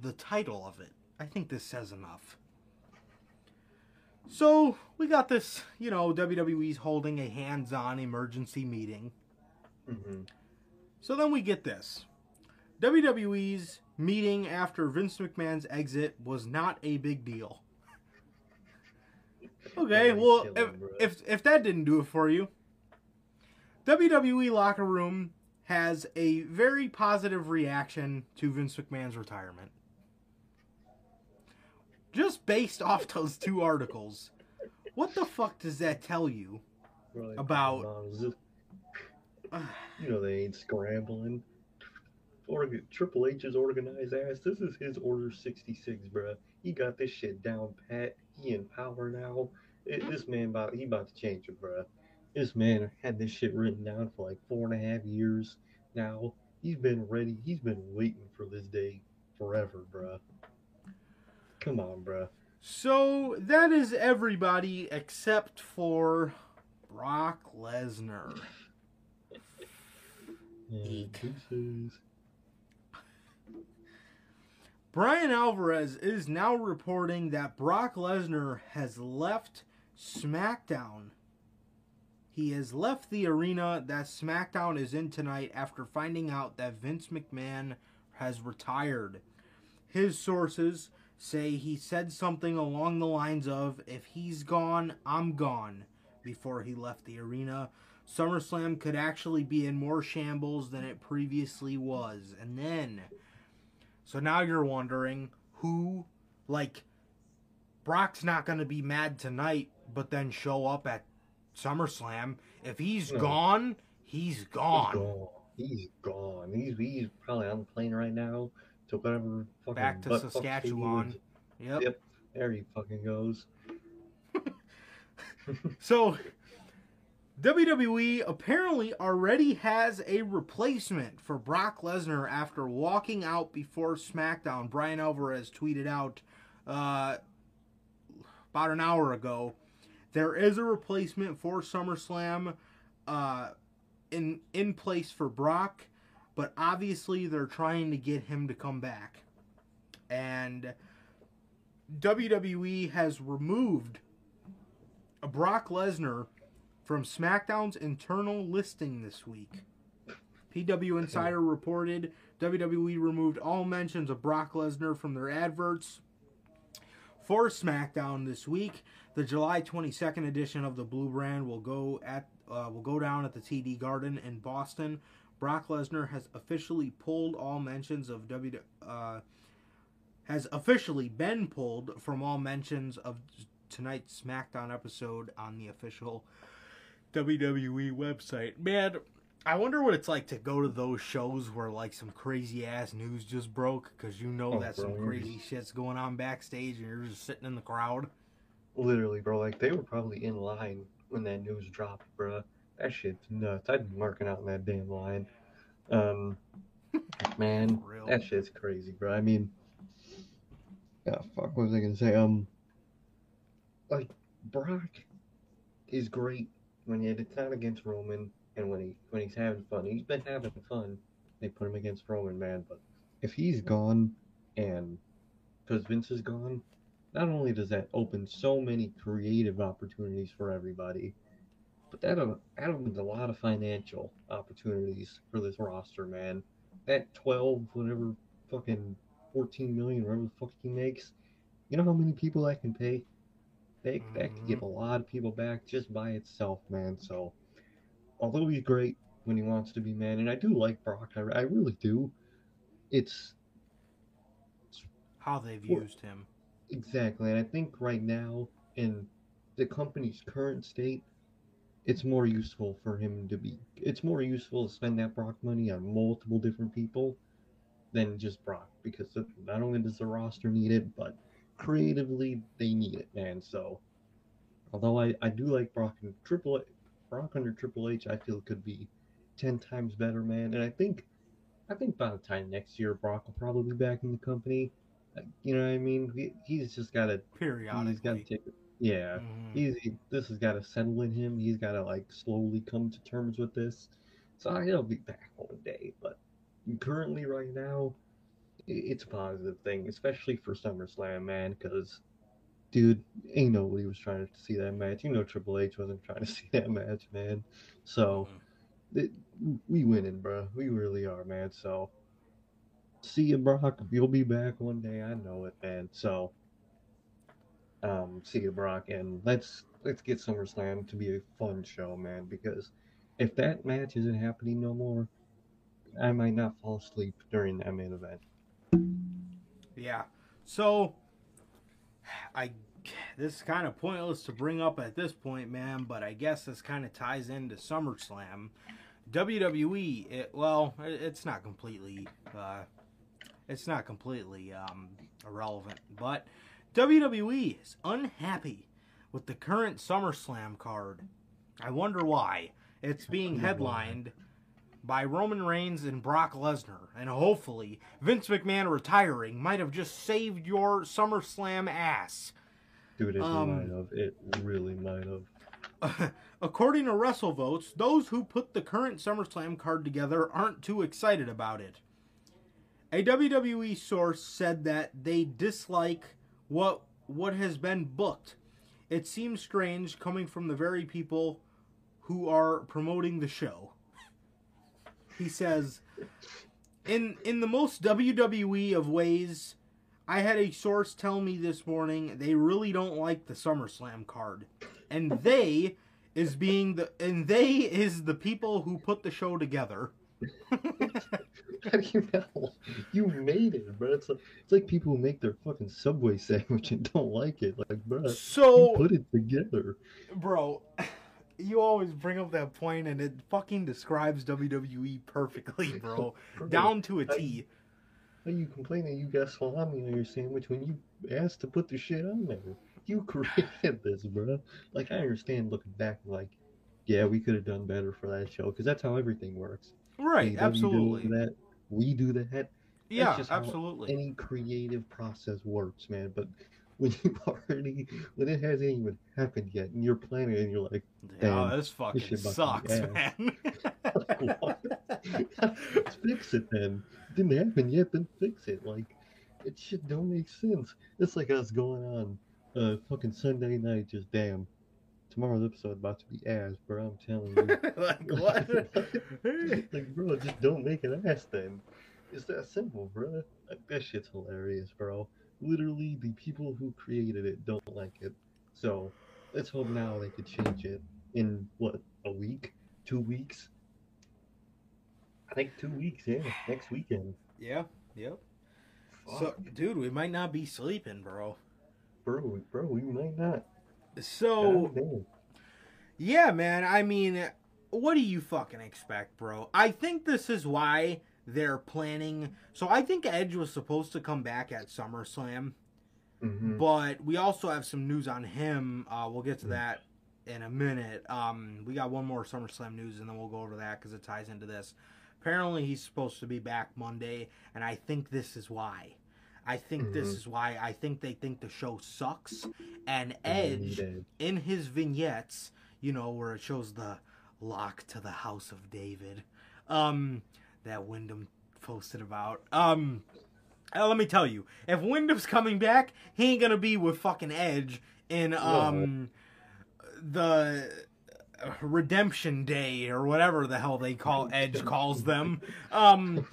the title of it. I think this says enough. So, we got this, you know, WWE's holding a hands on emergency meeting. mhm. So then we get this. WWE's meeting after Vince McMahon's exit was not a big deal. Okay, well, if, if if that didn't do it for you, WWE locker room has a very positive reaction to Vince McMahon's retirement. Just based off those two articles, what the fuck does that tell you? Like, about- come on, is this- you know they ain't scrambling. Org- Triple H's organized ass. This is his Order 66, bruh. He got this shit down pat. He in power now. It, this man about he about to change it, bruh. This man had this shit written down for like four and a half years now. He's been ready. He's been waiting for this day forever, bruh. Come on, bruh. So that is everybody except for Brock Lesnar. Yeah, Brian Alvarez is now reporting that Brock Lesnar has left SmackDown. He has left the arena that SmackDown is in tonight after finding out that Vince McMahon has retired. His sources say he said something along the lines of, If he's gone, I'm gone, before he left the arena. SummerSlam could actually be in more shambles than it previously was. And then. So now you're wondering who, like, Brock's not going to be mad tonight, but then show up at SummerSlam. If he's No. gone, he's He's gone. He's gone. He's gone. He's he's probably on the plane right now to whatever fucking Back to Saskatchewan. state he lives. Yep. Yep. There he fucking goes. So WWE apparently already has a replacement for Brock Lesnar after walking out before SmackDown. Brian Alvarez tweeted out uh, about an hour ago. There is a replacement for SummerSlam uh, in in place for Brock, but obviously they're trying to get him to come back. And WWE has removed Brock Lesnar from SmackDown's internal listing this week. PW Insider reported WWE removed all mentions of Brock Lesnar from their adverts for SmackDown this week. The July 22nd edition of the Blue Brand will go at uh, will go down at the TD Garden in Boston. Brock Lesnar has officially pulled all mentions of W uh, has officially been pulled from all mentions of tonight's SmackDown episode on the official WWE website. Man, I wonder what it's like to go to those shows where like some crazy ass news just broke because you know Oh, that bro, some crazy just- shit's going on backstage and you're just sitting in the crowd. Literally, bro. Like they were probably in line when that news dropped, bro. That shit's nuts. I'd be marking out in that damn line. Um, man, For that shit's crazy, bro. I mean, yeah, fuck. What was I gonna say? Um, like Brock is great when he, had it's not against Roman and when he when he's having fun. He's been having fun. They put him against Roman, man. But if he's gone and because Vince is gone, not only does that open so many creative opportunities for everybody, but that that opens a lot of financial opportunities for this roster, man. that 12, whatever, fucking 14 million, whatever the fuck he makes, you know how many people that can pay? That, that could give mm-hmm. a lot of people back just by itself, man. So, although he's great when he wants to be, man, and I do like Brock, I, I really do. It's How they've Well- used him. exactly, and I think right now in the company's current state, it's more useful for him to be. It's more useful to spend that Brock money on multiple different people than just Brock because not only does the roster need it, but creatively they need it, man. So, although I, I do like Brock and Triple H, Brock under Triple H, I feel could be ten times better, man. And I think, I think by the time next year, Brock will probably be back in the company. You know what I mean? He, he's just got to. He's got to Periodically. take. Yeah, Mhm. he's he, this has got to settle in him. He's got to like slowly come to terms with this. So he'll be back one day. But currently, right now, it's a positive thing, especially for SummerSlam, man. Because, dude, ain't nobody was trying to see that match. You know, Triple H wasn't trying to see that match, man. So Mhm. it, we winning, bro. We really are, man. So see you, Brock. You'll be back one day. I know it, man. So um, see you, Brock, and let's let's get SummerSlam to be a fun show, man. Because if that match isn't happening no more, I might not fall asleep during that main event. Yeah. So I this is kind of pointless to bring up at this point, man, but I guess this kind of ties into SummerSlam. WWE, it, well, it's not completely uh, it's not completely um, irrelevant, but WWE is unhappy with the current SummerSlam card. I wonder why. It's being headlined by Roman Reigns and Brock Lesnar, and hopefully Vince McMahon retiring might have just saved your SummerSlam ass. Dude, it Um, might have. It really might have. According to WrestleVotes, those who put the current SummerSlam card together aren't too excited about it. A WWE source said that they dislike what what has been booked. It seems strange coming from the very people who are promoting the show. He says, "In in the most WWE of ways, I had a source tell me this morning they really don't like the SummerSlam card, and they is being the and they is the people who put the show together." How do you know? You made it, bro. It's like it's like people who make their fucking Subway sandwich and don't like it. Like, bro, you So, put it together. bro, you always bring up that point, and it fucking describes WWE perfectly, bro, Bro, down to a T. How you complain that you got salami on your sandwich when you asked to put the shit on there? You created this, bro. Like, I understand looking back, like, yeah, we could have done better for that show because that's how everything works. Right, absolutely. that. We do that. Yeah, just absolutely. Any creative process works, man. But when you already, when it hasn't even happened yet, and you're planning, and you're like, Damn, this fucking to sucks, man. Let's fix it then. Didn't happen yet, then fix it. Like, it shit don't make sense. It's like us going on uh fucking Sunday night, just damn. Tomorrow's episode about to be ass, bro. I'm telling you. like what? like, bro, just don't make an ass then. It's that simple, bro. Like, that shit's hilarious, bro. Literally, the people who created it don't like it. So, let's hope now they could change it in, what, a week? Two weeks? I think two weeks, yeah. Next weekend. yeah, yep. So, dude, we might not be sleeping, bro. bro, bro, we might not. So, Yeah, man. I mean, what do you fucking expect, bro? I think this is why they're planning. So I think Edge was supposed to come back at SummerSlam, Mhm. but we also have some news on him. Uh, we'll get to that in a minute. Um, we got one more SummerSlam news, and then we'll go over that because it ties into this. Apparently, he's supposed to be back Monday, and I think this is why. I think this Mhm. is why. I think they think the show sucks, and Edge in his vignettes, you know, where it shows the lock to the house of David, um, that Windham posted about. Um, uh, let me tell you, if Windham's coming back, he ain't gonna be with fucking Edge in um the Redemption Day or whatever the hell they call Edge calls them. Um,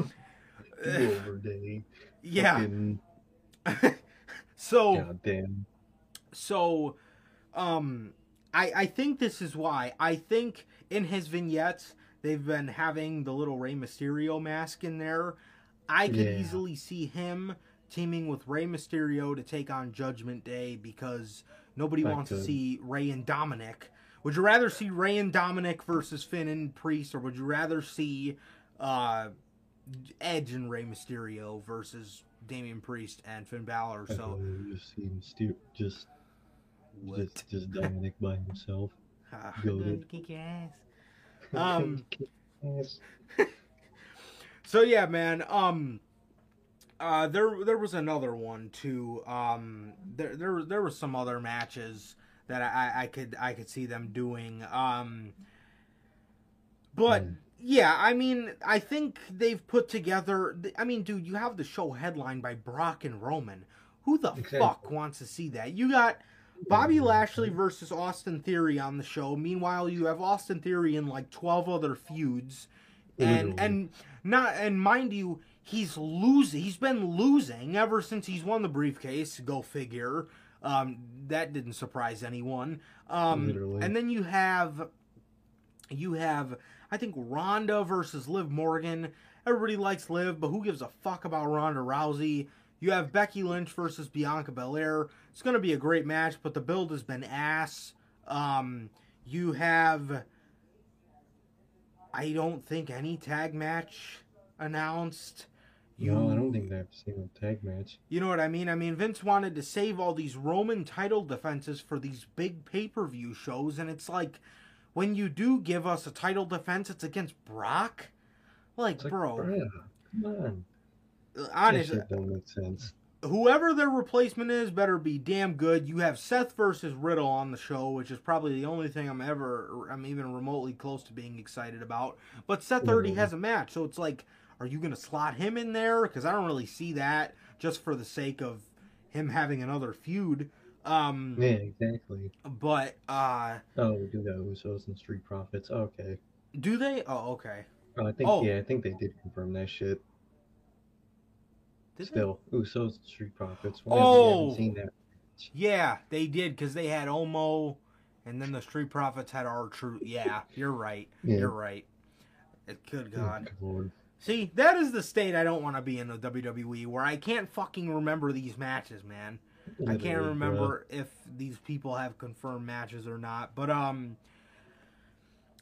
day. Yeah. So so um I I think this is why. I think in his vignettes they've been having the little Rey Mysterio mask in there. I could Yeah. easily see him teaming with Rey Mysterio to take on Judgment Day because nobody wants to could. see Rey and Dominic. Would you rather see Rey and Dominic versus Finn and Priest, or would you rather see uh, Edge and Rey Mysterio versus Damian Priest and Finn Balor? So would just see him just, What? just, just Dominic by himself. Goated. kick your ass. Um, Yes. So yeah, man. Um, uh, there there was another one too. Um, there there there were some other matches that I, I could I could see them doing. Um, but Mm. Yeah, I mean, I think they've put together. I mean, dude, you have the show headlined by Brock and Roman. Who the Exactly. fuck wants to see that? You got Bobby Lashley versus Austin Theory on the show. Meanwhile, you have Austin Theory in like twelve other feuds, and and not and mind you, he's losing. He's been losing ever since he's won the briefcase. Go figure. Um, that didn't surprise anyone. Um, Literally. and then you have you have I think Ronda versus Liv Morgan. Everybody likes Liv, but who gives a fuck about Ronda Rousey? You have Becky Lynch versus Bianca Belair. It's going to be a great match, but the build has been ass. Um, you have I don't think any tag match announced. You, No, I don't think they've seen a tag match. you know what I mean? I mean, Vince wanted to save all these Roman title defenses for these big pay per view shows, and it's like, when you do give us a title defense, it's against Brock? Like, It's like, bro, bruh, come on. Honestly, don't make sense. whoever their replacement is better be damn good. You have Seth versus Riddle on the show, which is probably the only thing I'm ever, I'm even remotely close to being excited about. But Seth already Mhm. has a match, so it's like, are you going to slot him in there? Because I don't really see that just for the sake of him having another feud. Um, Yeah, exactly. But uh, Oh, we do got Usos and Street Profits. Okay. do they? Oh, okay. Oh, I think Oh. yeah, I think they did confirm that shit. Did they? Still, Usos and Street Profits. Oh! seen that. Yeah, they did because they had Omo, and then the Street Profits had R-Truth. Yeah, you're right. Yeah. You're right. It, good God. Good lord. See, that is the state I don't want to be in the WWE, where I can't fucking remember these matches, man. I can't remember if these people have confirmed matches or not. But um,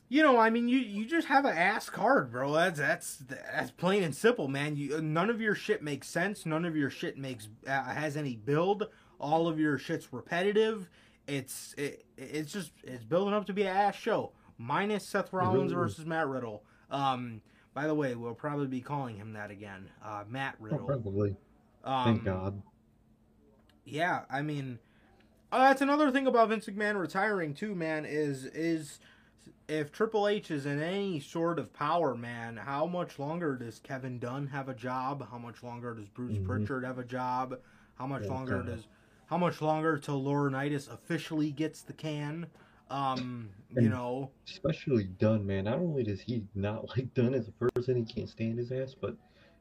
you know, I mean, you you just have an ass card, bro. That's that's that's plain and simple, man. You none of your shit makes sense. None of your shit makes uh, has any build. All of your shit's repetitive. It's it, it's just it's building up to be an ass show. Minus Seth Rollins versus Matt Riddle. Um, by the way, we'll probably be calling him that again. Uh, Matt Oh, Riddle. probably. Um, Thank God. Yeah, I mean, uh, that's another thing about Vince McMahon retiring too, man. Is is if Triple H is in any sort of power, man, how much longer does Kevin Dunn have a job? How much longer does Bruce Mhm. Pritchard have a job? How much Yeah, longer kinda. does how much longer till Laurinaitis officially gets the can? Um, you And- know, Especially Dunn, man. Not only does he not like Dunn as a person, he can't stand his ass, but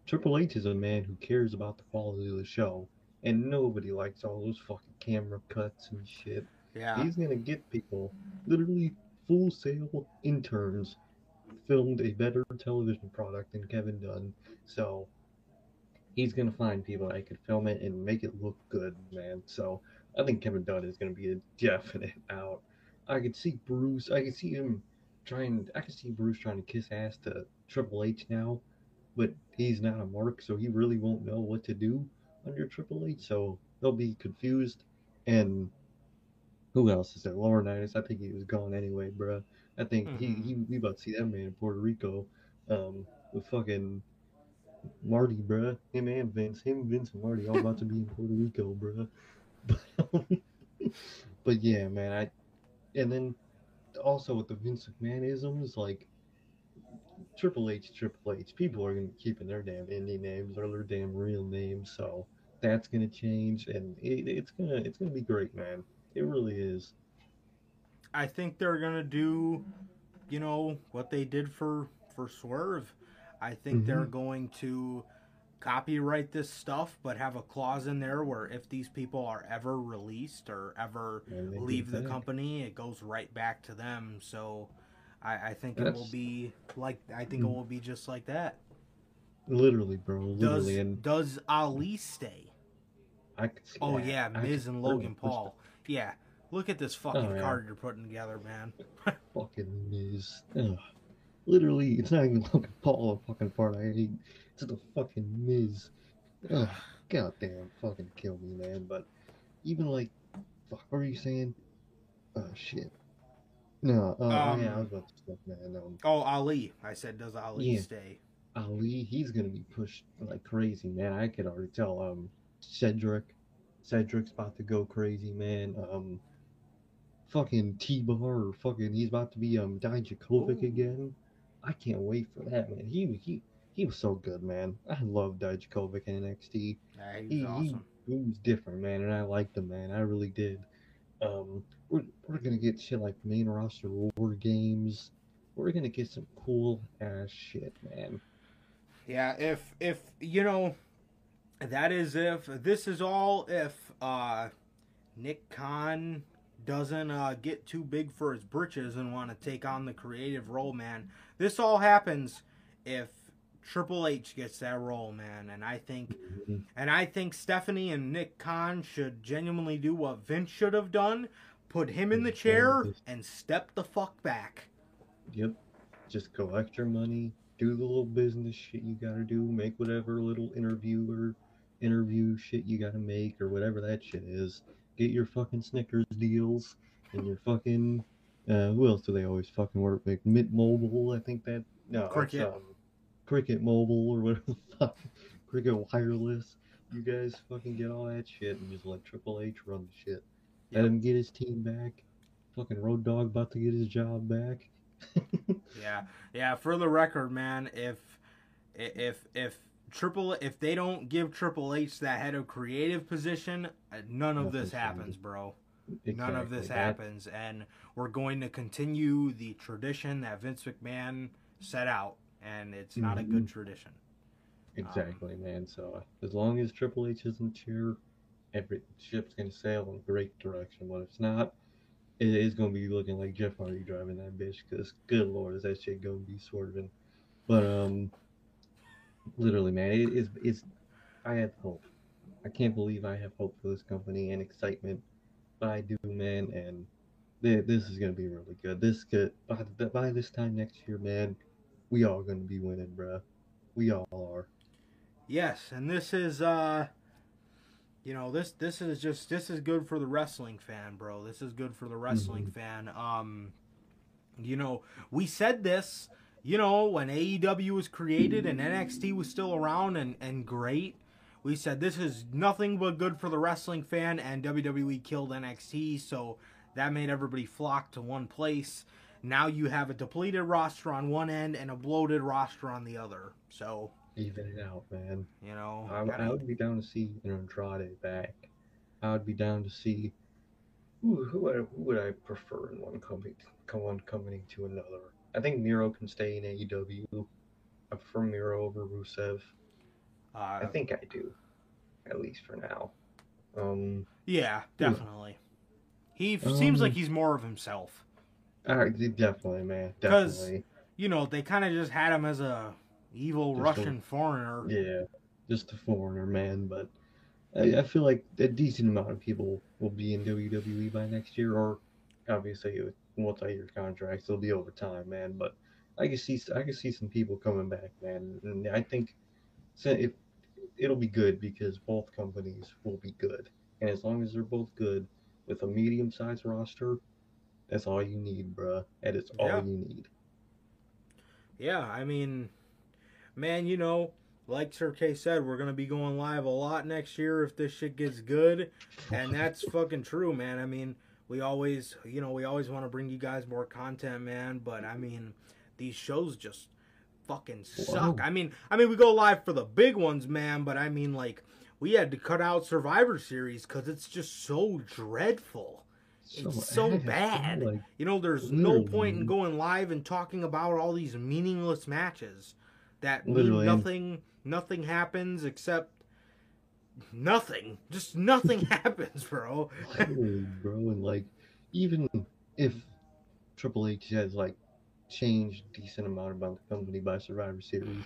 Triple H is a man who cares about the quality of the show. And nobody likes all those fucking camera cuts and shit. yeah, He's gonna get people, literally Full Sail interns, filmed a better television product than Kevin Dunn. So he's gonna find people that could film it and make it look good, man. So I think Kevin Dunn is gonna be a definite out. I could see Bruce. I could see him trying. I could see Bruce trying to kiss ass to Triple H now, but he's not a mark, so he really won't know what to do under Triple H. So they'll be confused. And who else is there? Laurinaitis. I think he was gone anyway, bruh. I think he, Mhm. he we about to see that man in Puerto Rico, um, with fucking Marty, bruh. Him and Vince, him, Vince, and Marty all about to be in Puerto Rico, bruh. But, but yeah, man. I and then also with the Vince McMahonisms, like Triple H, Triple H. People are gonna be keeping their damn indie names or their damn real names, so that's gonna change, and it, it's gonna it's gonna be great, man. It really is. I think they're gonna do, you know, what they did for for Swerve. I think they're Mhm. going to copyright this stuff, but have a clause in there where if these people are ever released or ever And they get leave the company, it goes right back to them. So I, I think it will be like I think it Mm. will be just like that. Literally, bro. Does and does Ali stay? I could see Oh that. yeah, Miz and Logan Paul. Yeah, look at this fucking Oh, yeah. card you're putting together, man. Fucking Miz. Ugh. Literally, it's not even Logan Paul fucking part I hate. It's the fucking Miz. Ugh. Goddamn, fucking kill me, man. But even like, fuck, what are you saying? Oh shit. No, uh, Um, yeah, I was about to say, man. Um, Oh, Ali. I said, does Ali Yeah. stay? Ali, he's gonna be pushed like crazy, man. I could already tell. Um, Cedric, Cedric's about to go crazy, man. Um, fucking T Bar, or fucking, he's about to be um Dijakovich again. I can't wait for that, man. He he he was so good, man. I love Dijakovich in NXT. Yeah, he was He, awesome. he, he was different, man, and I liked him, man. I really did. Um, we're we're gonna get shit like main roster war games. We're gonna get some cool ass shit, man. Yeah, if if you know, that is if this is all if uh Nick Khan doesn't uh, get too big for his britches and want to take on the creative role, man. This all happens if Triple H gets that role, man. And I think Mhm. and I think Stephanie and Nick Khan should genuinely do what Vince should have done. Put him in the chair and step the fuck back. Yep. Just collect your money, do the little business shit you gotta do, make whatever little interview or interview shit you gotta make or whatever that shit is. Get your fucking Snickers deals and your fucking uh who else do they always fucking work with? Mint Mobile, I think that no Cricket. um, Cricket Mobile or whatever the fuck. Cricket Wireless. You guys fucking get all that shit and just let Triple H run the shit. Let Yep. him get his team back. Fucking Road Dog about to get his job back. Yeah, yeah. For the record, man, if if if Triple if they don't give Triple H that head of creative position, uh, none of this happens, bro. None of this That- happens, and we're going to continue the tradition that Vince McMahon set out, and it's not a good tradition. Exactly, man. So as long as Triple H isn't here, every ship's gonna sail in a great direction. But if it's not, it is gonna be looking like Jeff Hardy driving that bitch. Cause good lord, is that shit gonna be swerving? But um, literally, man, it is. It's. I have hope. I can't believe I have hope for this company and excitement, but I do, man. And th- this is gonna be really good. This could by by this time next year, man, we all gonna be winning, bruh. We all are. Yes, and this is uh you know, this this is just this is good for the wrestling fan, bro. This is good for the wrestling Mhm. fan. Um you know, we said this, you know, when AEW was created and NXT was still around and and great. We said this is nothing but good for the wrestling fan and WWE killed NXT, so that made everybody flock to one place. Now you have a depleted roster on one end and a bloated roster on the other. So, Even it out, man. you know, I, gotta- I would be down to see an Andrade back. I would be down to see who, who, would, I, who would I prefer in one company, one company to another. I think Miro can stay in AEW. I prefer Miro over Rusev. Uh, I think I do, at least for now. Um, yeah, definitely. He f- Um, seems like he's more of himself. I, definitely, man, definitely. You know, they kind of just had him as a evil Just a- Russian foreigner. Yeah, just a foreigner, man. But I, I feel like a decent amount of people will be in WWE by next year, or obviously with multi-year contracts, it'll be over time, man. But I can see I can see some people coming back, man, and I think if it'll be good because both companies will be good, and as long as they're both good with a medium-sized roster, that's all you need, bruh. That is all Yeah. you need. Yeah, I mean, man, you know, like Sir K said, we're gonna be going live a lot next year if this shit gets good, and that's fucking true, man. I mean, we always, you know, we always want to bring you guys more content, man. But I mean, these shows just fucking suck. Whoa. I mean, I mean, we go live for the big ones, man. But I mean, like, we had to cut out Survivor Series because it's just so dreadful. It's so ass, bad. Like, You know, there's no point in going live and talking about all these meaningless matches that mean Literally. nothing nothing happens except nothing. Just nothing happens, bro. Literally, bro, and like even if Triple H has like changed decent amount about the company by Survivor Series,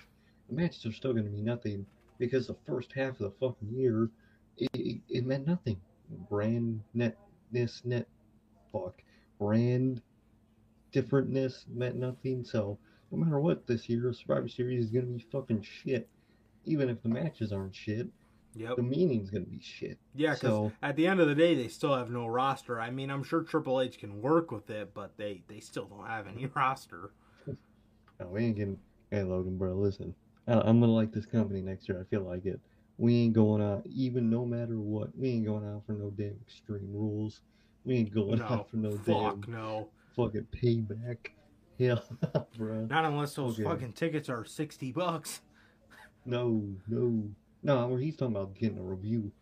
the matches are still going to be nothing because the first half of the fucking year it, it, it meant nothing. Brand netness, net fuck, brand differentness meant nothing. So no matter what, this year Survivor Series is going to be fucking shit. Even if the matches aren't shit, Yep. the meaning's going to be shit. Yeah, because So- at the end of the day, they still have no roster. I mean, I'm sure Triple H can work with it, but they they still don't have any roster. No, we ain't getting. Hey, Logan, bro, listen. I, I'm gonna like this company next year. I feel like it. We ain't going out, even no matter what. We ain't going out for no damn extreme rules. We ain't going No, out for no fuck damn no. fucking payback. Hell, no, bro. Not unless those Okay. fucking tickets are sixty bucks. No, no, no. Where he's talking about getting a review.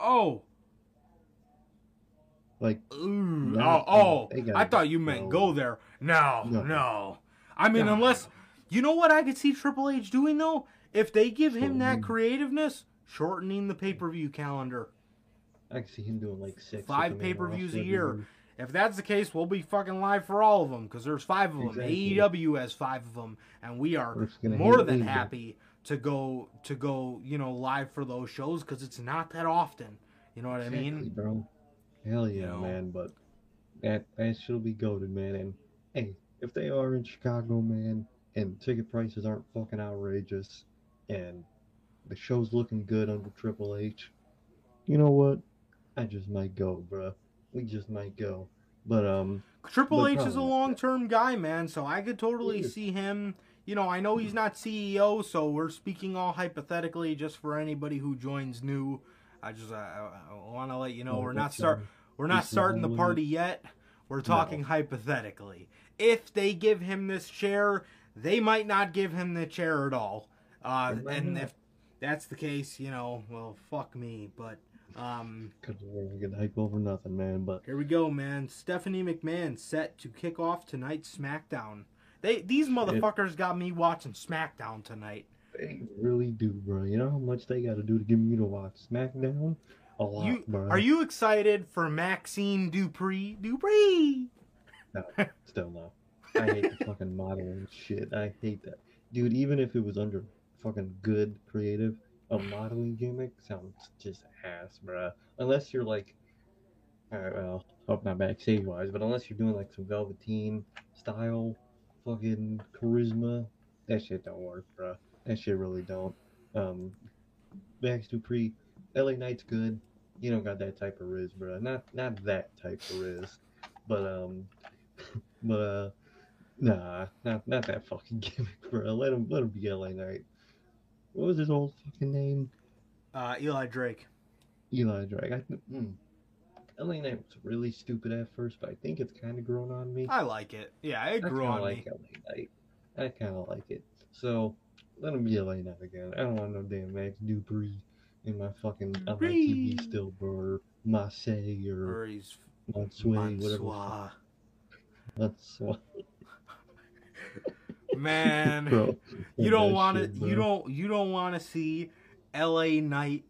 Oh, Like, ooh, No, oh, oh! gotta I thought you meant go. go there. No, no. No. I mean, No. unless you know what I could see Triple H doing though, if they give him that creativeness, shortening the pay per view calendar. I can see him doing like six. Five pay-per-views a year. If that's the case, we'll be fucking live for all of them because there's five of them. Exactly. AEW has five of them, and we are We're just gonna more than happy to go to go you know live for those shows because it's not that often. You know what I mean? bro. Hell yeah, know? man. But that that should be goaded, man. And hey, if they are in Chicago, man, and ticket prices aren't fucking outrageous, and the show's looking good under Triple H, you know what? I just might go, bro. We just might go. But um, Triple But H is a long term guy, man. So I could totally see him. You know, I know he's not CEO, so we're speaking all hypothetically, just for anybody who joins new. I just I, I want to let you know Oh, we're not start um, we're not he's starting the party yet. We're talking hypothetically. If they give him this chair, they might not give him the chair at all. Uh, and if that's the case, you know, well, fuck me. But um, we're get hype over nothing, man. But here we go, man. Stephanie McMahon set to kick off tonight's SmackDown. They these motherfuckers got me watching SmackDown tonight. they really do, bro. You know how much they got to do to get me to watch SmackDown? A lot, You bro. are you excited for Maxine Dupri? Dupri. No, still no. I hate the fucking modeling shit. I hate that. Dude, even if it was under fucking good creative, a modeling gimmick sounds just ass, bruh. Unless you're like, alright, well, hope not backstage wise, but unless you're doing like some Velveteen style fucking charisma, that shit don't work, bruh. That shit really don't. Um, Max Dupri, LA Knight's good. You don't got that type of riz, bruh. Not not that type of riz, but um, but uh, nah, not not that fucking gimmick, bro. Let him let him be LA Knight. What was his old fucking name? Uh, Eli Drake. Eli Drake. I, mm, LA Knight was really stupid at first, but I think it's kind of grown on me. I like it. Yeah, it I grew on like me. LA Knight. I kind of like it. So let him be LA Knight again. I don't want no damn Max Dupri in my fucking on. TV still. Or Marseille or Montsouet, whatever. Mansois. Man, bro. you don't want to. You don't. You don't want to see L.A. Knight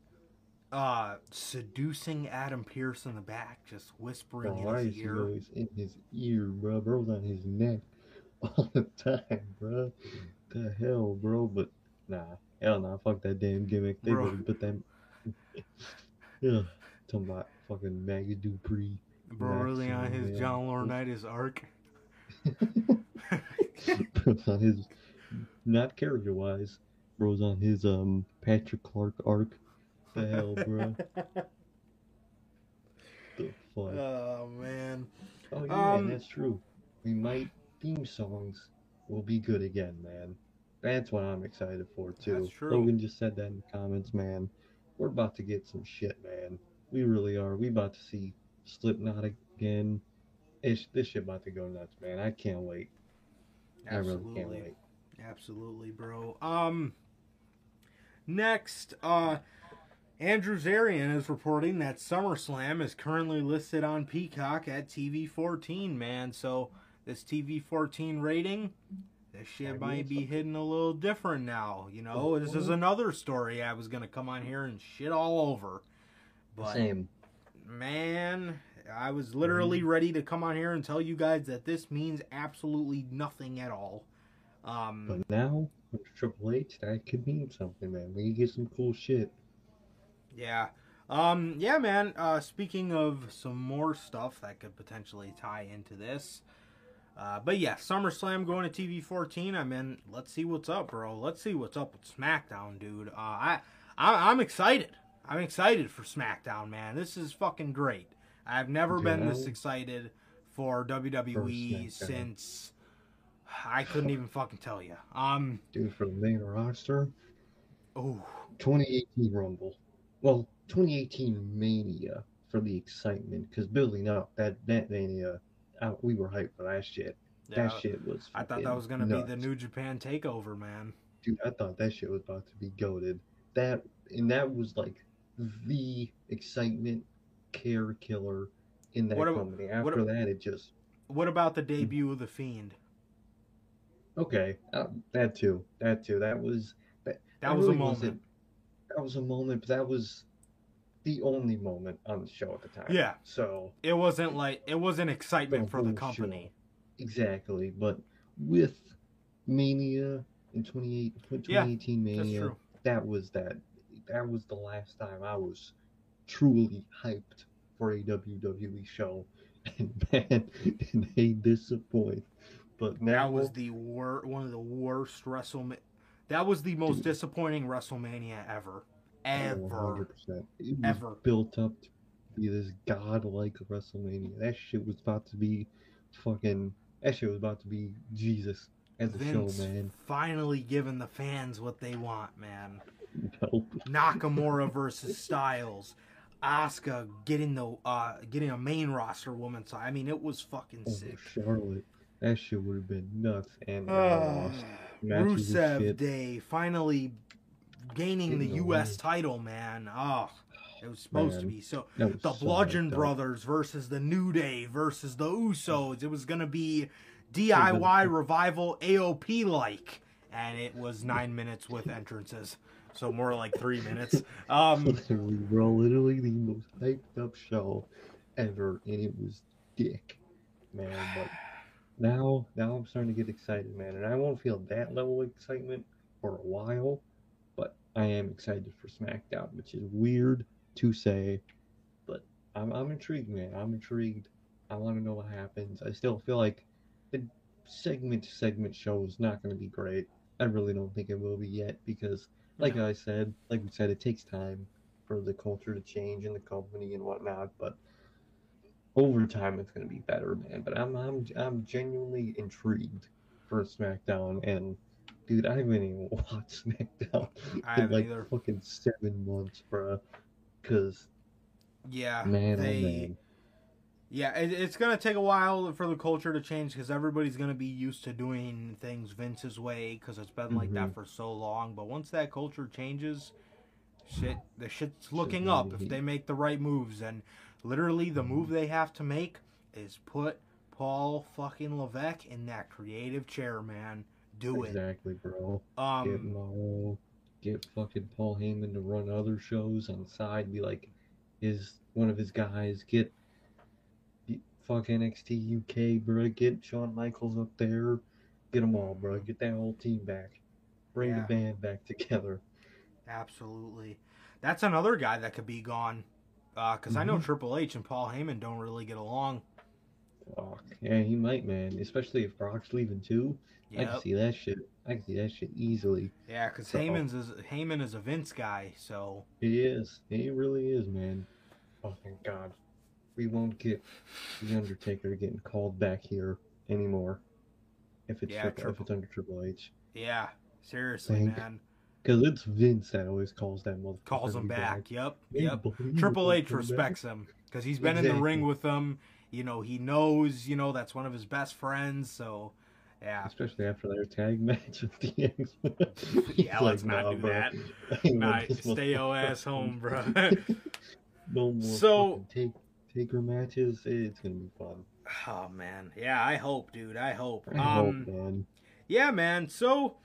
uh, seducing Adam Pearce in the back, just whispering why in his ear. always in his ear, bro? Bro's on his neck all the time, bro. The hell, bro? But nah, hell nah. Fuck that damn gimmick. They Bro. put them. yeah, talking about fucking Maggie Dupri. Bro, really on his. John Laurinaitis arc. On his, not character wise. Bro's on his um Patrick Clark arc. The hell, bro? the fuck? oh man. Oh yeah, Um, that's true. We might theme songs will be good again, man. That's what I'm excited for too. That's true. Logan just said that in the comments, man. We're about to get some shit, man. We really are. We about to see Slipknot again. It's, this shit about to go nuts, man. I can't wait. I really can't Absolutely. wait. Absolutely, bro. Um next, uh Andrew Zarian is reporting that SummerSlam is currently listed on Peacock at TV 14, man. So this TV 14 rating, this shit might be hitting a little different now. You know, this is Mhm. another story I was gonna come on here and shit all over. But Same. man, I was literally Mm-hmm. ready to come on here and tell you guys that this means absolutely nothing at all. Um, But now, with Triple H, that could mean something, man. We get some cool shit. Yeah. Um, yeah, man. Uh, speaking of some more stuff that could potentially tie into this. Uh, but yeah, SummerSlam going to TV 14. I mean, let's see what's up, bro. Let's see what's up with SmackDown, dude. Uh, I, I, I'm excited. I'm excited for SmackDown, man. This is fucking great. I've never been this excited for WWE since I couldn't even fucking tell you. Um, Dude, for the main roster, oh, 2018 Rumble. Well, 2018 Mania for the excitement, because building up that that Mania, uh, we were hyped for that shit. yeah. That shit was. I thought that was gonna be the. New Japan Takeover, man. Dude, I thought that shit was about to be goaded. That and that was like the excitement care killer in that What company. After that, it just What about the debut of the Fiend? okay. Uh, that too. That too. That was that. That was a moment. That was a moment, but that was the only moment on the show at the time. Yeah. So It wasn't like it wasn't excitement The for the whole company. exactly, but with Mania in 28, Yeah, 2018 That's Mania, true. that was that. That was the last time I was truly hyped for a WWE show, and man, did they disappoint. But now That was the wor- one of the worst WrestleMania. That was the most Dude. disappointing WrestleMania ever, oh, ever. 100%. It was Ever. built up to be this godlike WrestleMania. That shit was about to be fucking. That shit was about to be Jesus as a Vince show, man. finally giving the fans what they want, man. Nope. Nakamura versus Styles, Asuka getting the uh getting a main roster woman. So I mean, it was fucking Over sick. Charlotte. That shit would have been nuts. And uh, lost. Rusev. Day finally gaining the Getting the U.S. win. title, man. Oh, it was supposed to be so. The Bludgeon. Brothers versus the New Day versus the Usos. It was gonna be DIY revival AOP like, and it was nine minutes with entrances, so more like three minutes. Um, Literally, bro, literally the most hyped up show ever, and it was dick, man. But now, now I'm starting to get excited, man, and I won't feel that level of excitement for a while, but I am excited for SmackDown, which is weird to say, but I'm I'm intrigued, man. I'm intrigued. I want to know what happens. I still feel like the segment to segment show is not going to be great. I really don't think it will be yet because, like I said, like we said, it takes time for the culture to change in the company and whatnot. But over time, it's going to be better, man. But I'm I'm I'm genuinely intrigued for SmackDown, and dude, I haven't even watched SmackDown I in like either. fucking seven months, bro. Because Yeah, man, oh they. oh man, Yeah, it, it's gonna take a while for the culture to change because everybody's gonna be used to doing things Vince's way because it's been like that Mhm. for so long. But once that culture changes, shit, the shit's looking Shit, up if he- they make the right moves. And literally, the move they have to make is put Paul fucking Levesque in that creative chair, man. Do it. exactly, bro. Get Um, get fucking Paul Heyman to run other shows on the side, be like his one of his guys. Get fuck NXT UK, bro. Get Shawn Michaels up there. Get them all, bro. Get that whole team back. Bring Yeah. the band back together. absolutely. That's another guy that could be gone. Because I know Mhm. Triple H and Paul Heyman don't really get along. Fuck. Yeah, he might, man. Especially if Brock's leaving too. I can see that shit. I can see that shit easily. Yeah, because So- Heyman's is Heyman is a Vince guy, so He is. He really is, man. Oh, thank God. We won't get The Undertaker getting called back here anymore. If it's, Yeah, Triple, if it's under Triple H. yeah, seriously, Thank- man, Because it's Vince that always calls that motherfucker. calls him be back. Yep, yep. Triple H respects him because he's been in the ring with them. You know, he knows. You know, that's one of his best friends. So, yeah, Especially after their tag match with the X. Yeah, let's not do that. nah, stay your ass home, bro. no more So- take taker matches. It's gonna be fun. oh man, yeah, I hope, dude. I hope. I hope, Um, man. yeah, man. So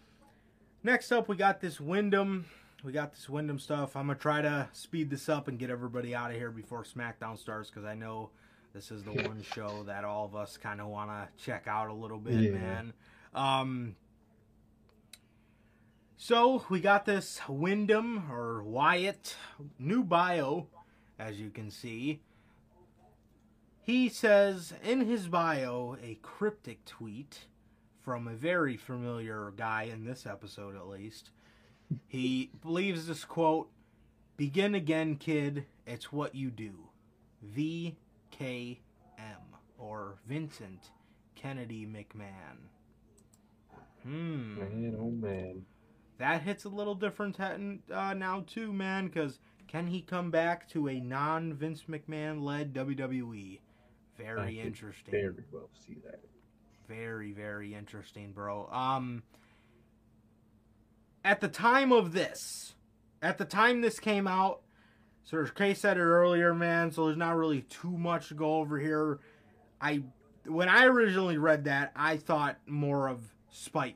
next up, we got this Windham. We got this Windham stuff. I'm gonna try to speed this up and get everybody out of here before SmackDown starts because I know this is the one show that all of us kind of want to check out a little bit, Yeah. man. Um, so we got this Windham or Wyatt new bio, as you can see. He says in his bio a cryptic tweet from a very familiar guy in this episode, at least. He believes this quote Begin again, kid. It's what you do. VKM, or Vincent Kennedy McMahon. Hmm. Man, oh man. That hits a little different uh, now, too, man, because can he come back to a non Vince McMahon led WWE? I Very could interesting. Very well see that. Very, very interesting, bro. Um, at the time of this, at the time this came out, so Kay said it earlier, man. So there's not really too much to go over here. I, when I originally read that, I thought more of spite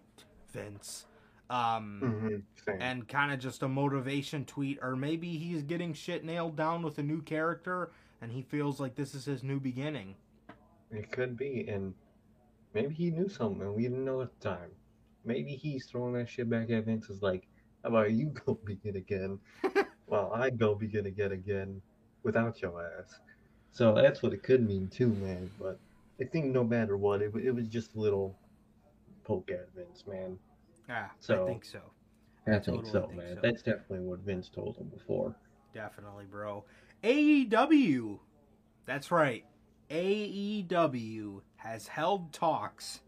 Vince, um, Mm-hmm. And kind of just a motivation tweet, or maybe he's getting shit nailed down with a new character, and he feels like this is his new beginning. It could be, and maybe he knew something and we didn't know at the time. Maybe he's throwing that shit back at Vince is like, how about you go begin again? while I go begin again again without your ass. So that's what it could mean too, man. But I think no matter what, it, it was just a little poke at Vince, man. Yeah, I think so. I think Totally so, think man. so. That's definitely what Vince told him before. Definitely, bro. AEW. That's right. AEW has held talks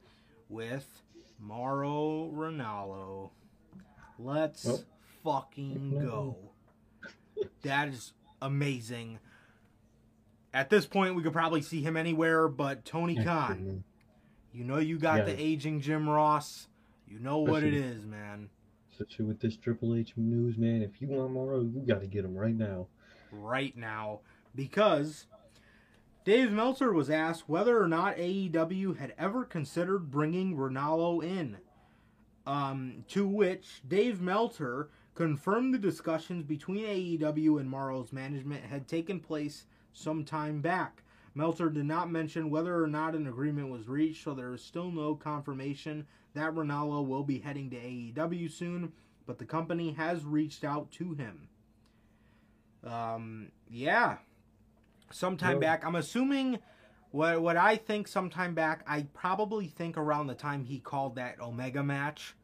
with Mauro Ranallo. Let's Oh. fucking go. That is amazing. At this point, we could probably see him anywhere but Tony Khan. You know you got the aging Jim Ross. You know what it is, man. Especially with this Triple H news, man. If you want Mauro, you got to get him right now. Right now because Dave Meltzer was asked whether or not AEW had ever considered bringing Ranallo in. Um, to which Dave Meltzer confirmed the discussions between AEW and Mauro's management had taken place some time back. Meltzer did not mention whether or not an agreement was reached, so there is still no confirmation that Ranallo will be heading to AEW soon, but the company has reached out to him. Um, yeah. Sometime Well- back, I'm assuming what what I think sometime back, I probably think around the time he called that Omega match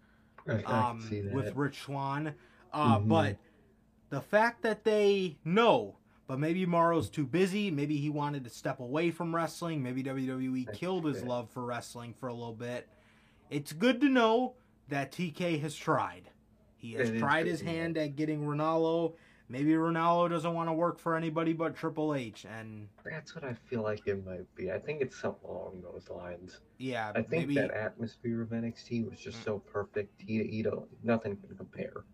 I, I um, that. with Rich Swann. Uh, Mhm. But the fact that they know, but maybe Mauro's too busy, maybe he wanted to step away from wrestling, maybe WWE That's killed his love for wrestling for a little bit. It's good to know that TK has tried. He has It tried his hand at getting Ranallo. Maybe Ranallo doesn't want to work for anybody but Triple H, and That's what I feel like it might be. I think it's something along those lines. yeah, I think maybe that atmosphere of NXT was just so perfect. He, he don't, nothing can compare.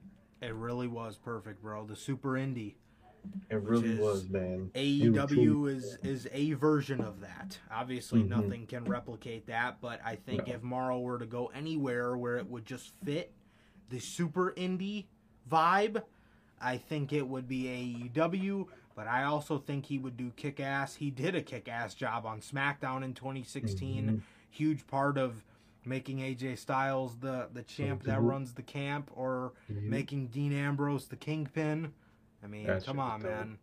it really was perfect, bro. The Super Indie. It really is was, man. AEW is is a version of that. Obviously, Mhm. nothing can replicate that, but I think No. if Mauro were to go anywhere where it would just fit the super indie vibe, I think it would be AEW. But I also think he would do kick ass. He did a kick ass job on SmackDown in 2016. Mhm. Huge part of making AJ Styles the the champ that Mhm. runs the camp, or Mhm. making Dean Ambrose the kingpin. I mean, That come on, dope. man.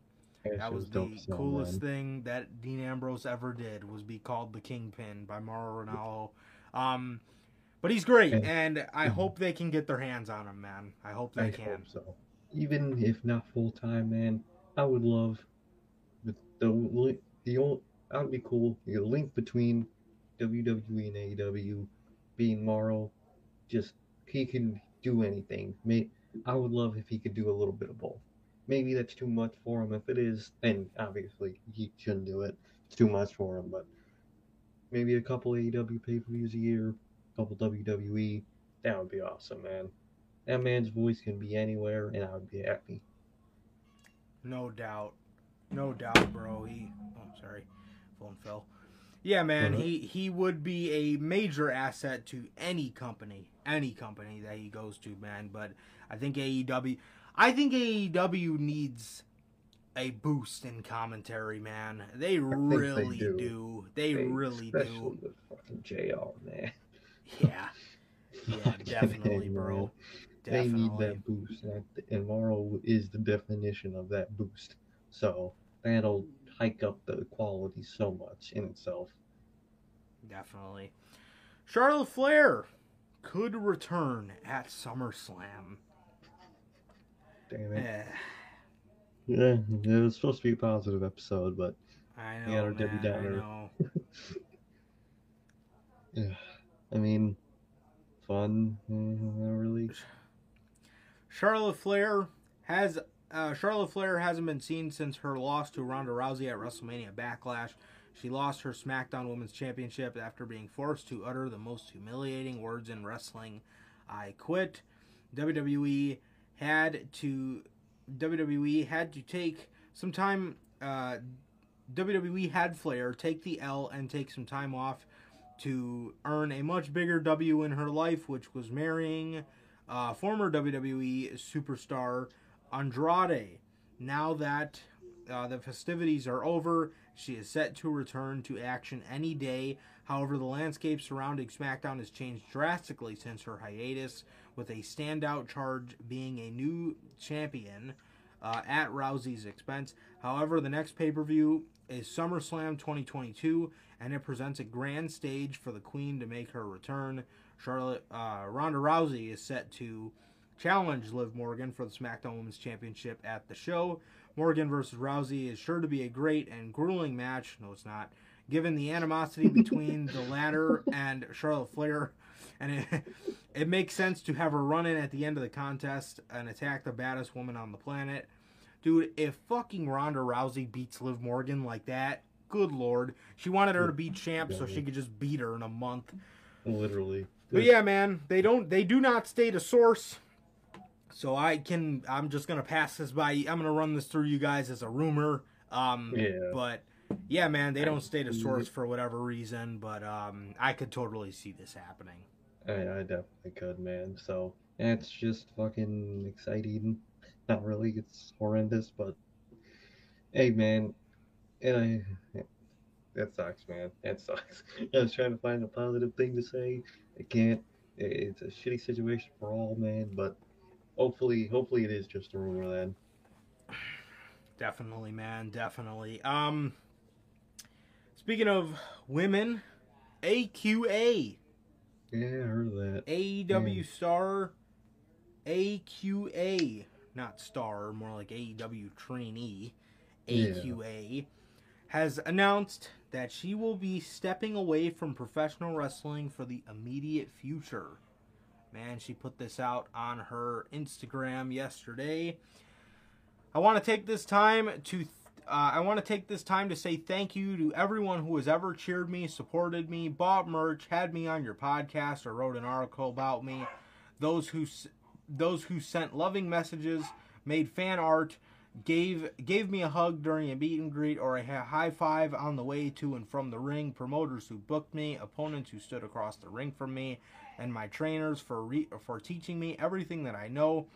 That That was the coolest thing that Dean Ambrose ever did was be called the Kingpin by Mauro Ranallo. Um, but he's great, And- I Mhm. hope they can get their hands on him, man. I hope they I can. hope so. Even if not full time, man, I would love the the old. That would be cool. The link between WWE and AEW being Mauro, just he can do anything. May I would love if he could do a little bit of both. Maybe that's too much for him. If it is, then obviously he shouldn't do it. It's too much for him. But maybe a couple AEW pay per views a year, a couple WWE. That would be awesome, man. That man's voice can be anywhere, and I would be happy. No doubt, no doubt, bro. He, oh, sorry, phone fell. Yeah, man, Mhm. he he would be a major asset to any company, any company that he goes to, man. But I think AEW, I think AEW needs a boost in commentary, man. They they really do. do. They, They- really do. with fucking JR, man. Yeah, yeah, definitely, bro. Man. They need that boost, and, I- Mauro is the definition of that boost. So that'll hike up the quality so much in itself. Definitely. Charlotte Flair could return at SummerSlam. Damn it. Eh, Yeah, it was supposed to be a positive episode, but I know, Debbie I Downer. know. yeah, I mean, fun, mm, not really. Charlotte Flair has uh, Charlotte Flair hasn't been seen since her loss to Ronda Rousey at WrestleMania Backlash. She lost her SmackDown Women's Championship after being forced to utter the most humiliating words in wrestling. I quit. WWE had to WWE had to take some time. Uh, WWE had Flair take the L and take some time off to earn a much bigger W in her life, which was marrying uh, former WWE superstar Andrade. Now that uh, the festivities are over, she is set to return to action any day. However, the landscape surrounding SmackDown has changed drastically since her hiatus, with a standout charge being a new champion uh, at Rousey's expense. However, the next pay per view is SummerSlam 2022, and it presents a grand stage for the Queen to make her return. Charlotte uh, Ronda Rousey is set to challenge Liv Morgan for the SmackDown Women's Championship at the show. Morgan versus Rousey is sure to be a great and grueling match. No, it's not. Given the animosity between the latter and Charlotte Flair, and it, it makes sense to have her run in at the end of the contest and attack the baddest woman on the planet. Dude, if fucking Ronda Rousey beats Liv Morgan like that, good lord. She wanted her to be champ so she could just beat her in a month. Literally. But yeah, man, they don't they do not state a source. So I can I'm just gonna pass this by. I'm gonna run this through you guys as a rumor. Um Yeah. but yeah, man, they don't state a source for whatever reason, but um I could totally see this happening. I, I definitely could, man. So it's just fucking exciting. Not really. It's horrendous, but hey, man. And I, that sucks, man. That sucks. I was trying to find a positive thing to say. I can't. It's a shitty situation for all, man. But hopefully, hopefully it is just a rumor then. Definitely, man, definitely. Um speaking of women, AQA. Yeah, I heard that. AEW Yeah. star AQA, not star, more like AEW trainee, AQA, has announced that she will be stepping away from professional wrestling for the immediate future. Man, she put this out on her Instagram yesterday. I want to take this time to uh, I want to take this time to say thank you to everyone who has ever cheered me, supported me, bought merch, had me on your podcast, or wrote an article about me. Those who those who sent loving messages, made fan art, gave gave me a hug during a meet and greet or a high five on the way to and from the ring. Promoters who booked me, opponents who stood across the ring from me, and my trainers for re- for teaching me everything that I know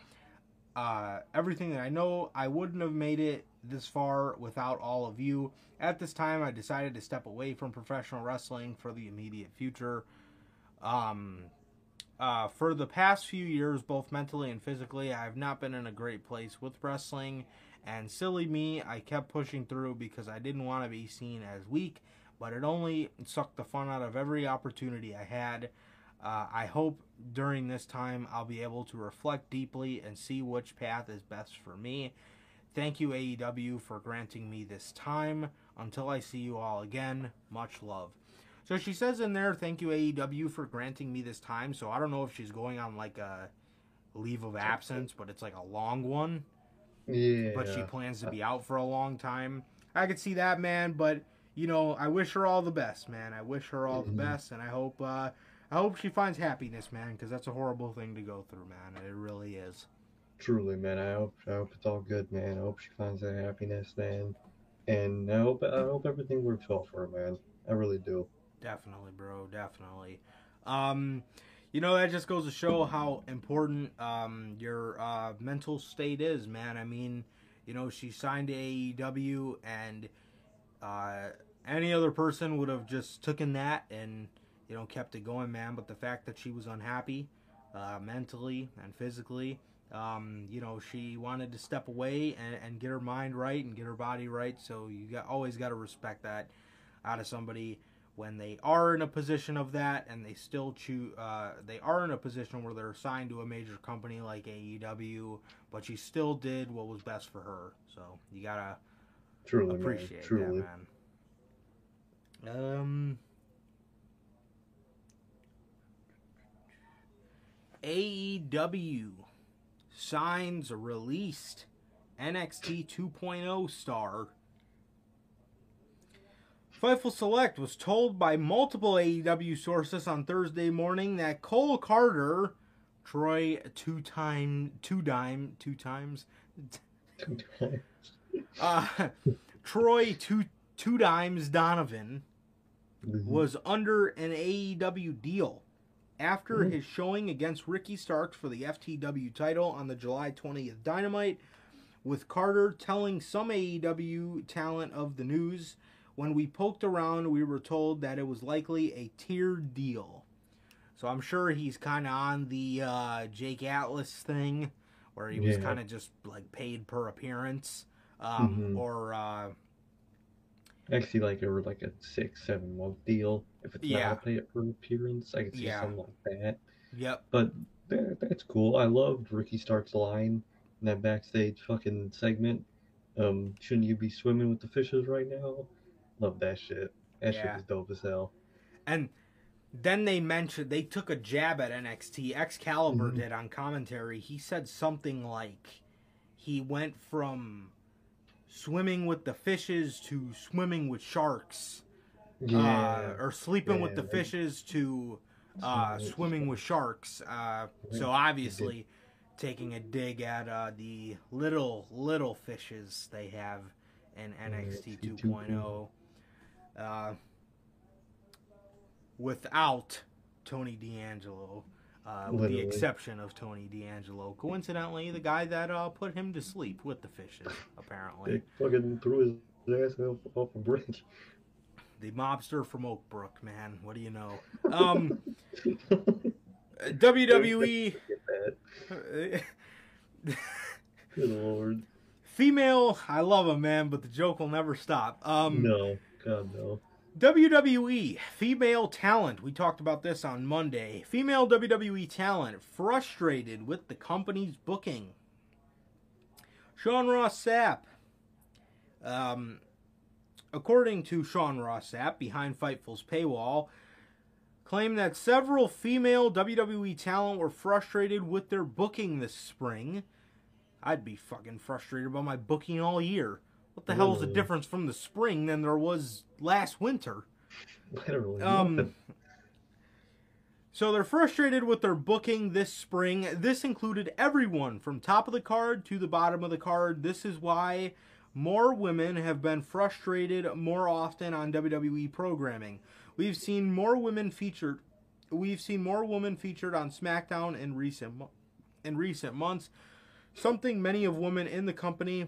uh, everything that I know. I wouldn't have made it this far without all of you. At this time, I decided to step away from professional wrestling for the immediate future. Um, uh, for the past few years, both mentally and physically, I have not been in a great place with wrestling. And silly me, I kept pushing through because I didn't want to be seen as weak, but it only sucked the fun out of every opportunity I had. Uh, I hope during this time I'll be able to reflect deeply and see which path is best for me. Thank you, AEW, for granting me this time. Until I see you all again, much love. So she says in there, thank you, AEW, for granting me this time. So I don't know if she's going on like a leave of absence, but it's like a long one. Yeah. But she plans to be out for a long time. I could see that, man. But you know, I wish her all the best, man. I wish her all the Mhm. best, and I hope, uh, I hope she finds happiness, man, because that's a horrible thing to go through, man. It really is. Truly, man. I hope I hope it's all good, man. I hope she finds that happiness, man. And I hope I hope everything works well for her, man. I really do. Definitely, bro. Definitely. Um, you know that just goes to show how important um, your uh, mental state is, man. I mean, you know, she signed to AEW, and uh, any other person would have just taken that and you know kept it going, man. But the fact that she was unhappy, uh, mentally and physically, um, you know, she wanted to step away and, and get her mind right and get her body right. So you got always got to respect that out of somebody when they are in a position of that and they still choose uh, they are in a position where they're assigned to a major company like AEW but she still did what was best for her so you gotta Truly, appreciate man. Truly. that man um AEW signs released NXT 2.0 star Fightful Select was told by multiple AEW sources on Thursday morning that Cole Carter, Troy two time two dime two times, uh, Troy two two dimes Donovan Mhm. was under an AEW deal after Mhm. his showing against Ricky Starks for the FTW title on the July 20th Dynamite, with Carter telling some AEW talent of the news. When we poked around, we were told that it was likely a tiered deal. So I'm sure he's kind of on the uh, Jake Atlas thing, where he was Yeah. kind of just like paid per appearance, um, Mhm. or uh, Actually, like over like a six, seven month deal. If it's Yeah. not a pay per appearance, I could see Yeah. something like that. yep, But that, that's cool. I loved Ricky Stark's line in that backstage fucking segment. Um, shouldn't you be swimming with the fishes right now? Love that shit. That Yeah. shit is dope as hell. And then they mentioned they took a jab at NXT. Excalibur Mhm. did on commentary. He said something like he went from swimming with the fishes to swimming with sharks, uh, or sleeping with the fishes to uh, Swimming with sharks. Uh, so obviously, taking a dig at uh, the little little fishes they have in NXT 2.0. Uh, without Tony D'Angelo, uh, with the exception of Tony D'Angelo. Coincidentally, the guy that uh, put him to sleep with the fishes, apparently. They fucking threw his ass off, off a bridge. The mobster from Oakbrook, man. What do you know? Um, WWE. Good lord. Female, I love him, man, but the joke will never stop. Um, No. WWE female talent. We talked about this on Monday. Female WWE talent frustrated with the company's booking. Sean Ross Sapp. Um, according to Sean Ross Sapp, behind Fightful's paywall, claimed that several female WWE talent were frustrated with their booking this spring. I'd be fucking frustrated by my booking all year. What the hell is the difference from the spring than there was last winter? Literally. Um, so they're frustrated with their booking this spring. This included everyone from top of the card to the bottom of the card. This is why more women have been frustrated more often on WWE programming. We've seen more women featured. We've seen more women featured on SmackDown in recent in recent months. Something many of women in the company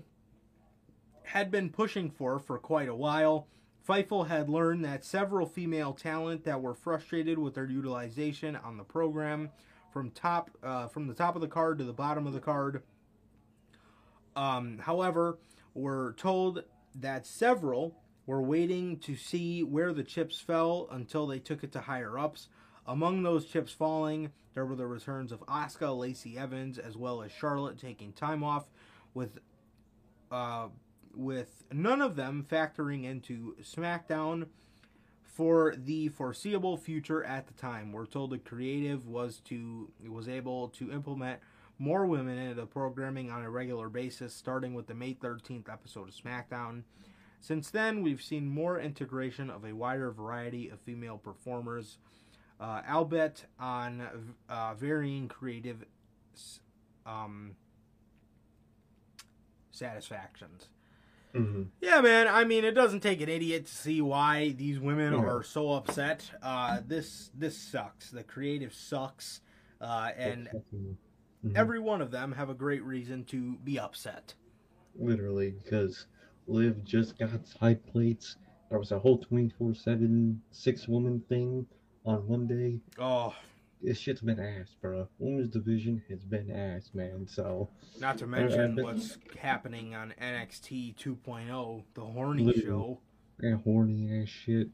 had been pushing for for quite a while. Fightful had learned that several female talent that were frustrated with their utilization on the program, from top uh, from the top of the card to the bottom of the card. Um, however, were told that several were waiting to see where the chips fell until they took it to higher ups. Among those chips falling, there were the returns of Asuka, Lacey Evans, as well as Charlotte taking time off, with uh, with none of them factoring into SmackDown for the foreseeable future at the time. We're told the creative was to was able to implement more women into the programming on a regular basis, starting with the May 13th episode of SmackDown. Since then, we've seen more integration of a wider variety of female performers, uh, albeit on uh, varying creative um, satisfactions. Hmm Yeah, man. I mean, it doesn't take an idiot to see why these women Yeah. are so upset. Uh, this this sucks. The creative sucks, uh, and Mhm. every one of them have a great reason to be upset. literally because Liv just got side plates. There was a whole 24 7 six woman thing on Monday. Oh, This shit's been ass, bro. Women's division has been ass, man. So, not to mention been- what's happening on NXT 2.0, the horny show. that horny ass shit.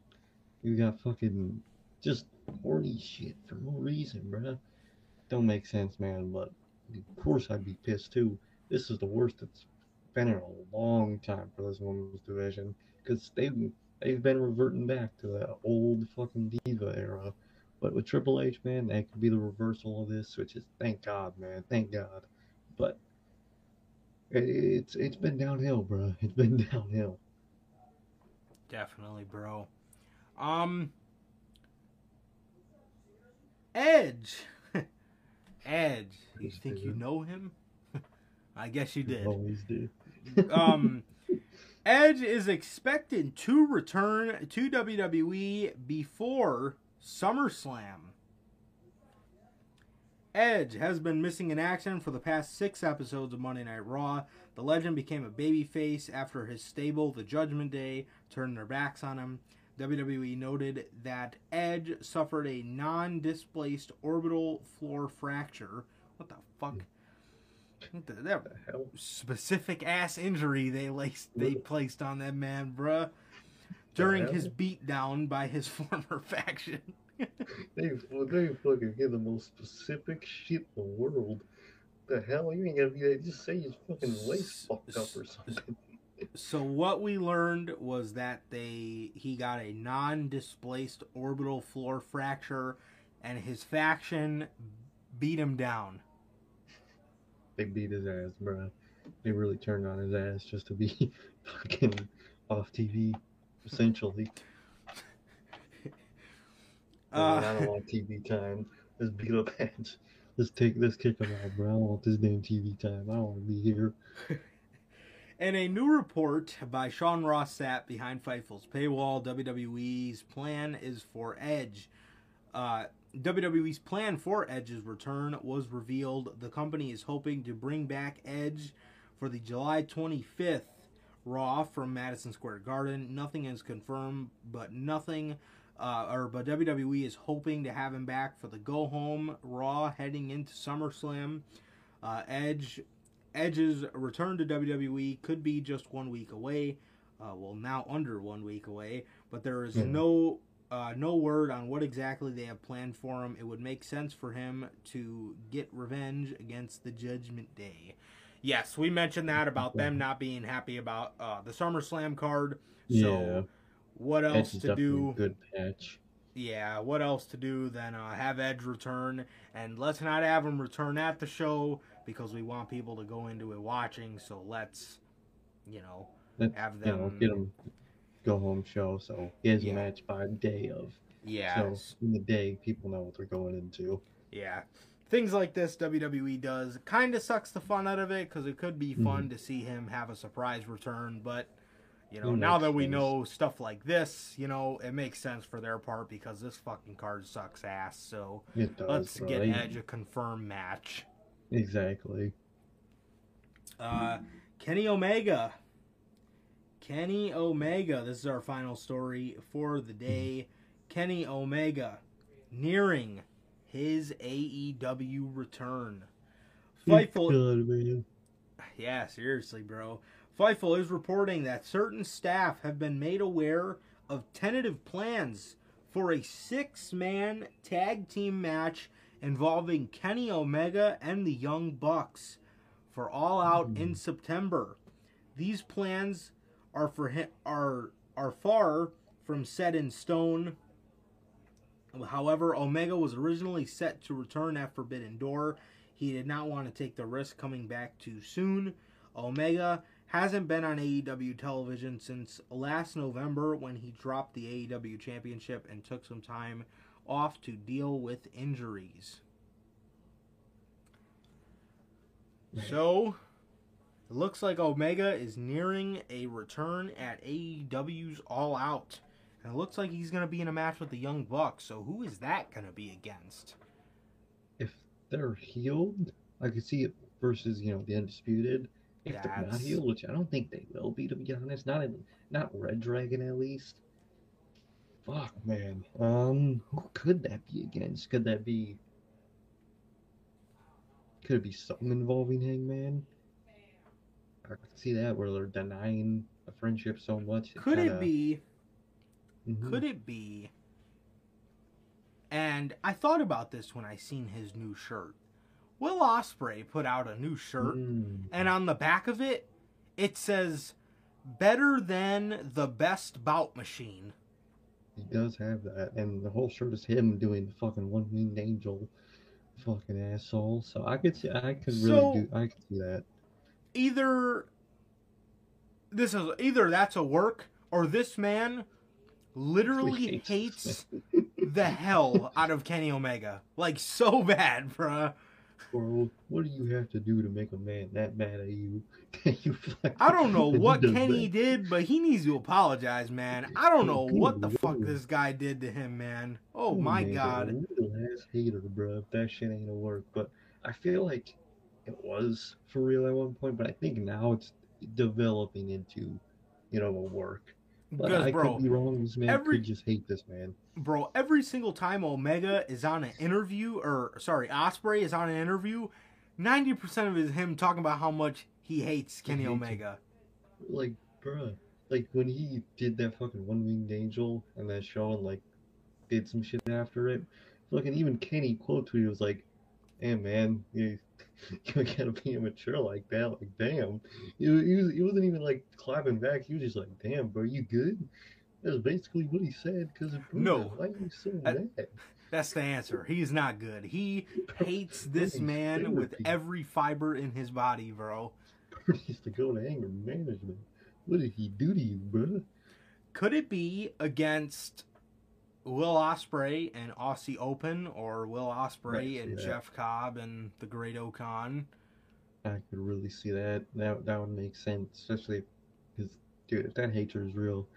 You got fucking just horny shit for no reason, bro. Don't make sense, man. But of course, I'd be pissed too. This is the worst it's been in a long time for this women's division because they've they've been reverting back to that old fucking diva era. But with Triple H, man, that could be the reversal of this, which is thank God, man, thank God. But it's it's been downhill, bro. It's been downhill. Definitely, bro. Um, Edge. Edge. You think you know him? I guess you did. Always do. um, Edge is expected to return to WWE before SummerSlam. Edge has been missing in action for the past six episodes of Monday Night Raw. The legend became a babyface after his stable, The Judgment Day, turned their backs on him. WWE noted that Edge suffered a non displaced orbital floor fracture. What the fuck? What the- that the hell? specific ass injury they laced, they placed on that man, bruh, during his beatdown by his former faction. They, well, they fucking get the most specific shit in the world. The hell? You ain't gotta be that. Just say his fucking leg's fucked up or something. so what we learned was that they he got a non-displaced orbital floor fracture, and his faction beat him down. They beat his ass, bro. They really turned on his ass just to be fucking off TV, essentially. Uh, I don't want TV time. Let's beat up Edge. Let's take, let's kick him out, bro. I don't want this damn TV time. I don't want to be here. And a new report by Sean Ross Sapp behind Fightful's paywall, WWE's plan is for Edge. Uh, WWE's plan for Edge's return was revealed. The company is hoping to bring back Edge for the July 25th Raw from Madison Square Garden. Nothing is confirmed, but nothing. Uh, or but WWE is hoping to have him back for the go home Raw heading into SummerSlam. Uh, Edge Edge's return to WWE could be just one week away. Uh, well, now under one week away, but there is Yeah. no uh, no word on what exactly they have planned for him. It would make sense for him to get revenge against the Judgment Day. Yes, we mentioned that about them not being happy about uh, the SummerSlam card. So, Yeah. what else to do? good patch. yeah, what else to do than uh, have Edge return? And let's not have him return at the show because we want people to go into it watching. So let's, you know, Let's, have you know, them. get him go home show. So he has Yeah. a match by day of. yeah, So in the day, people know what they're going into. yeah. Things like this WWE does kind of sucks the fun out of it because it could be fun to see him have a surprise return, but. You know, It now that we sense. know stuff like this, you know, it makes sense for their part because this fucking card sucks ass. So does. let's bro. get Edge a confirmed match. Exactly. Uh, Kenny Omega. Kenny Omega. This is our final story for the day. Kenny Omega nearing his AEW return. Fightful. God, man. Yeah, seriously, bro. Fightful is reporting that certain staff have been made aware of tentative plans for a six man tag team match involving Kenny Omega and the Young Bucks for All Out hmm. in September. These plans are for him, are are far from set in stone. However, Omega was originally set to return at Forbidden Door. He did not want to take the risk coming back too soon. Omega hasn't been on AEW television since last November when he dropped the AEW championship and took some time off to deal with injuries. So, It looks like Omega is nearing a return at AEW's All Out. And it looks like he's going to be in a match with the Young Bucks. So who is that going to be against? If they're healed, I could see it versus you know the undisputed. If they're not healed, which I don't think they will be, to be honest, not in, not Red Dragon at least. Fuck, man. Um, who could that be against? Could that be? Could it be something involving Hangman? I could see that where they're denying a friendship so much. Could kinda- it be? Mhm. Could it be? And I thought about this when I seen his new shirt. Will Ospreay put out a new shirt, Mm. and on the back of it, it says "Better than the best bout machine." He does have that, and the whole shirt is him doing the fucking one winged angel, fucking asshole. So I could see, I could really So- do, I could see that. Either this is either that's a work, or this man literally Hates the hell out of Kenny Omega, like so bad, bruh. Bro, what do you have to do to make a man that mad at you? You fucking- I don't know what Kenny that? did, but he needs to apologize, man. I don't know what the fuck this guy did to him, man. Oh my man, god. Little ass hater, bro. That shit ain't gonna work, but I feel like it was for real at one point, but I think now it's developing into, you know, a work. But I bro, could be wrong. This man every- could just hate this man. bro, every single time Omega is on an interview, or sorry, Ospreay is on an interview, ninety percent of it is him talking about how much he hates Kenny hates him. Omega. like, bro, like when he did that fucking one winged angel and that show and like did some shit after it, fucking even Kenny quote tweeted was like, "Hey man, you you gotta be immature like that. Like, damn, you he, was, he wasn't even like clapping back. He was just like, damn, bro, you good?" That's basically what he said. Cause No. why are you so I- mad? That's the answer. He's not good. He hates this He's man with every fiber in his body, bro. used to go to anger management. What did he do to you, bro? Could it be against Will Ospreay and Aussie Open, or Will Ospreay and yeah. Jeff Cobb and the Great O-Khan. I could really see that. That that would make sense, especially because, dude, if that hatred is real,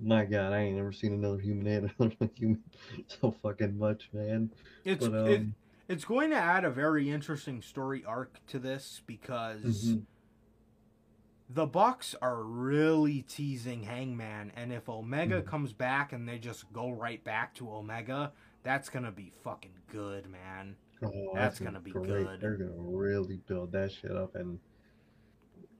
my God, I ain't never seen another human hate another human so fucking much, man. It's But it, um, it's going to add a very interesting story arc to this because mhm. The Bucks are really teasing Hangman, and if Omega Mhm. comes back and they just go right back to Omega, that's gonna be fucking good, man. oh, that's gonna be great. good. They're gonna really build that shit up, and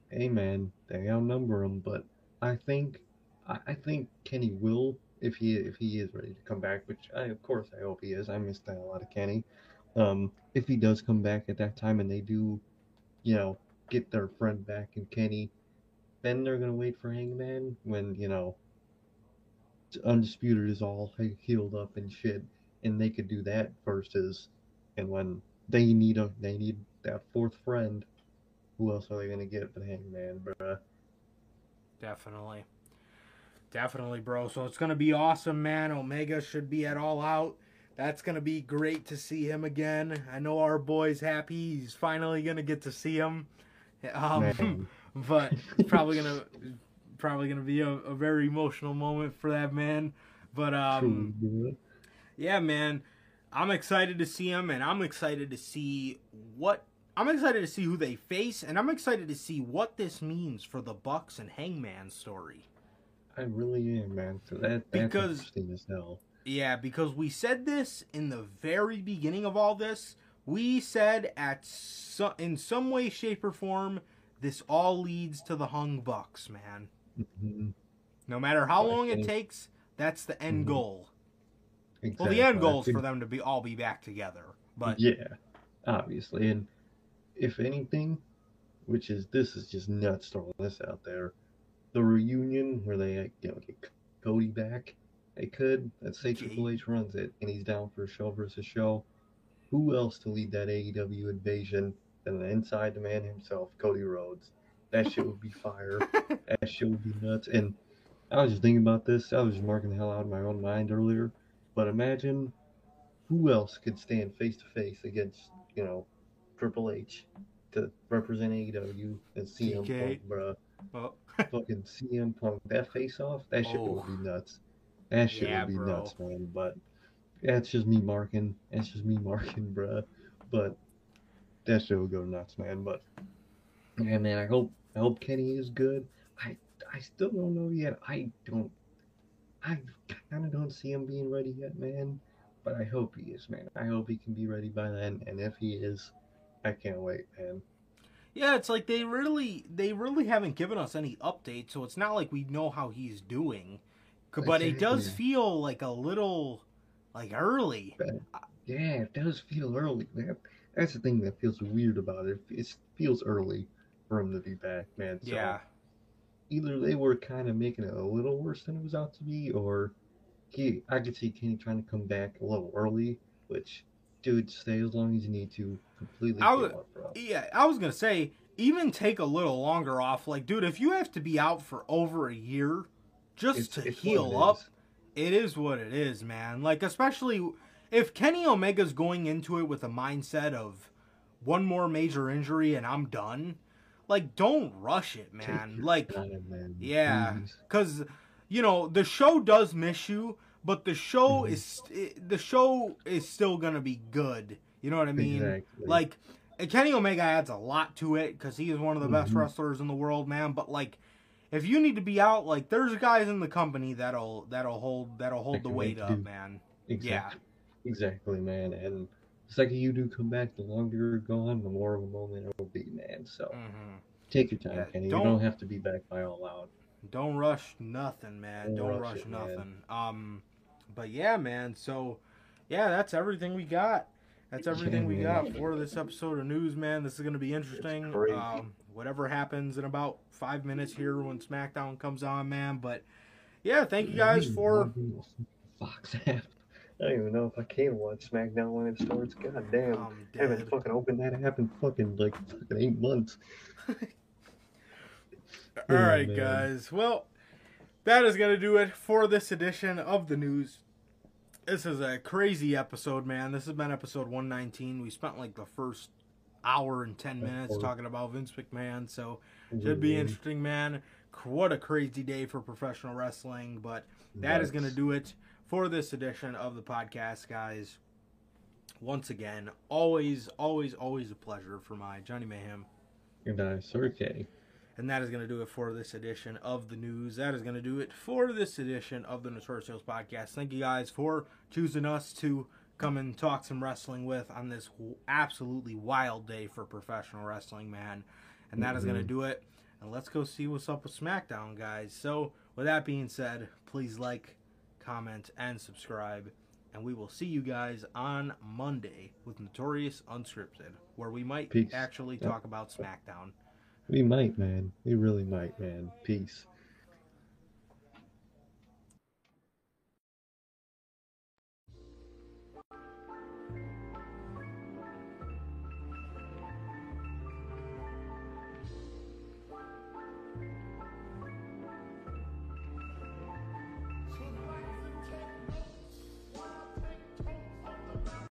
hey, man, they outnumber them, but I think, I, think Kenny will if he if he is ready to come back, which I of course I hope he is. I missed out a lot of Kenny. Um, if he does come back at that time and they do, you know, get their friend back in Kenny, then they're gonna wait for Hangman when you know Undisputed is all healed up and shit, and they could do that versus, and when they need a they need that fourth friend, who else are they gonna get but Hangman, bruh? Definitely. Definitely, bro. So it's going to be awesome, man. Omega should be at all out. That's going to be great to see him again. I know our boy's happy. He's finally going to get to see him. Um. But it's probably to probably to be a, a very emotional moment for that man. But um yeah, man. I'm excited to see him, and I'm excited to see what I'm excited to see who they face, and I'm excited to see what this means for the Bucks and Hangman story. I really am, man. So that that's Because- interesting as hell. Yeah, because we said this in the very beginning of all this. We said at so, in some way, shape, or form, this all leads to the Hung Bucks, man. Mhm. No matter how long it takes, that's the end Mhm. goal. Exactly. Well, the end goal is for them to be all be back together. But yeah, obviously, and if anything, which is this is just nuts throwing this out there, the reunion where they you know get Cody back, they could. Let's say. Triple H runs it and he's down for a show versus show. Who else to lead that AEW invasion than the inside the man himself, Cody Rhodes? That shit would be fire. that shit would be nuts. And I was just thinking about this. I was just marking the hell out of my own mind earlier. But imagine who else could stand face to face against, you know, Triple H? to represent AEW and CM. Punk, bro. Well, Fucking CM Punk, that face off, that shit Oh. would be oh. nuts. That shit Yeah, would be bro. nuts, man. But that's just me marking. That's just me marking, bro. But that shit will go nuts, man. But yeah, man, I hope I hope Kenny is good. I I still don't know yet. I don't. I kind of don't see him being ready yet, man. But I hope he is, man. I hope he can be ready by then. And if he is, I can't wait, man. yeah, it's like they really they really haven't given us any updates, so it's not like we know how he's doing. But it does feel like a little like early. Yeah, it does feel early, man. That's the thing that feels weird about it. It feels early for him to be back, man. So Yeah. either they were kind of making it a little worse than it was out to be, or he, I could see Kenny trying to come back a little early. Which, dude, stay as long as you need to. Completely I give would- up, bro. Yeah, I was gonna say even take a little longer off. Like, dude, if you have to be out for over a year just It's- to it's heal it up, is. it is what it is, man. Like, especially if Kenny Omega's going into it with a mindset of one more major injury and I'm done. Like, don't rush it, man. Like, time, man. yeah, because you know the show does miss you, but the show Mhm. is the show is still gonna be good. You know what I mean? Exactly. Like Kenny Omega adds a lot to it because he is one of the best Mhm. wrestlers in the world, man. But like, if you need to be out, like, there's guys in the company that'll that'll hold that'll hold the weight up, do. man. Exactly. Exactly, man. And the second you do come back, the longer you're gone, the more of a moment it will be, man. So hmm take your time, Yeah, Kenny. don't- You don't have to be back by all out. Don't rush nothing, man. Don't Don't rush it, man. nothing. Um, but yeah, man. So yeah, that's everything we got. That's everything Yeah, we got for this episode of news, man. This is gonna be interesting. Um, whatever happens in about five minutes here when SmackDown comes on, man. But yeah, thank you guys for Fox app. I don't even know if I can watch SmackDown when it starts. God damn. I haven't fucking opened that app in fucking like fucking eight months. All right, man. guys. Well, that is going to do it for this edition of the news. This is a crazy episode, man. This has been episode 119. We spent like the first hour and 10 minutes talking about Vince McMahon, so should be interesting, man. What a crazy day for professional wrestling, but that is Nuts. going to do it for this edition of the podcast, guys. Once again, always, always, always a pleasure for my Johnny Mayhem. And I, K. And that is going to do it for this edition of the news. That is going to do it for this edition of the Notorious Heels Podcast. Thank you guys for choosing us to come and talk some wrestling with on this absolutely wild day for professional wrestling, man. And that is going to mm-hmm. do it. And let's go see what's up with SmackDown, guys. So, with that being said, please like, comment, and subscribe. And we will see you guys on Monday with Notorious Unscripted, where we might Peace. actually Yep. talk about SmackDown. We might, man. We really might, man. Peace.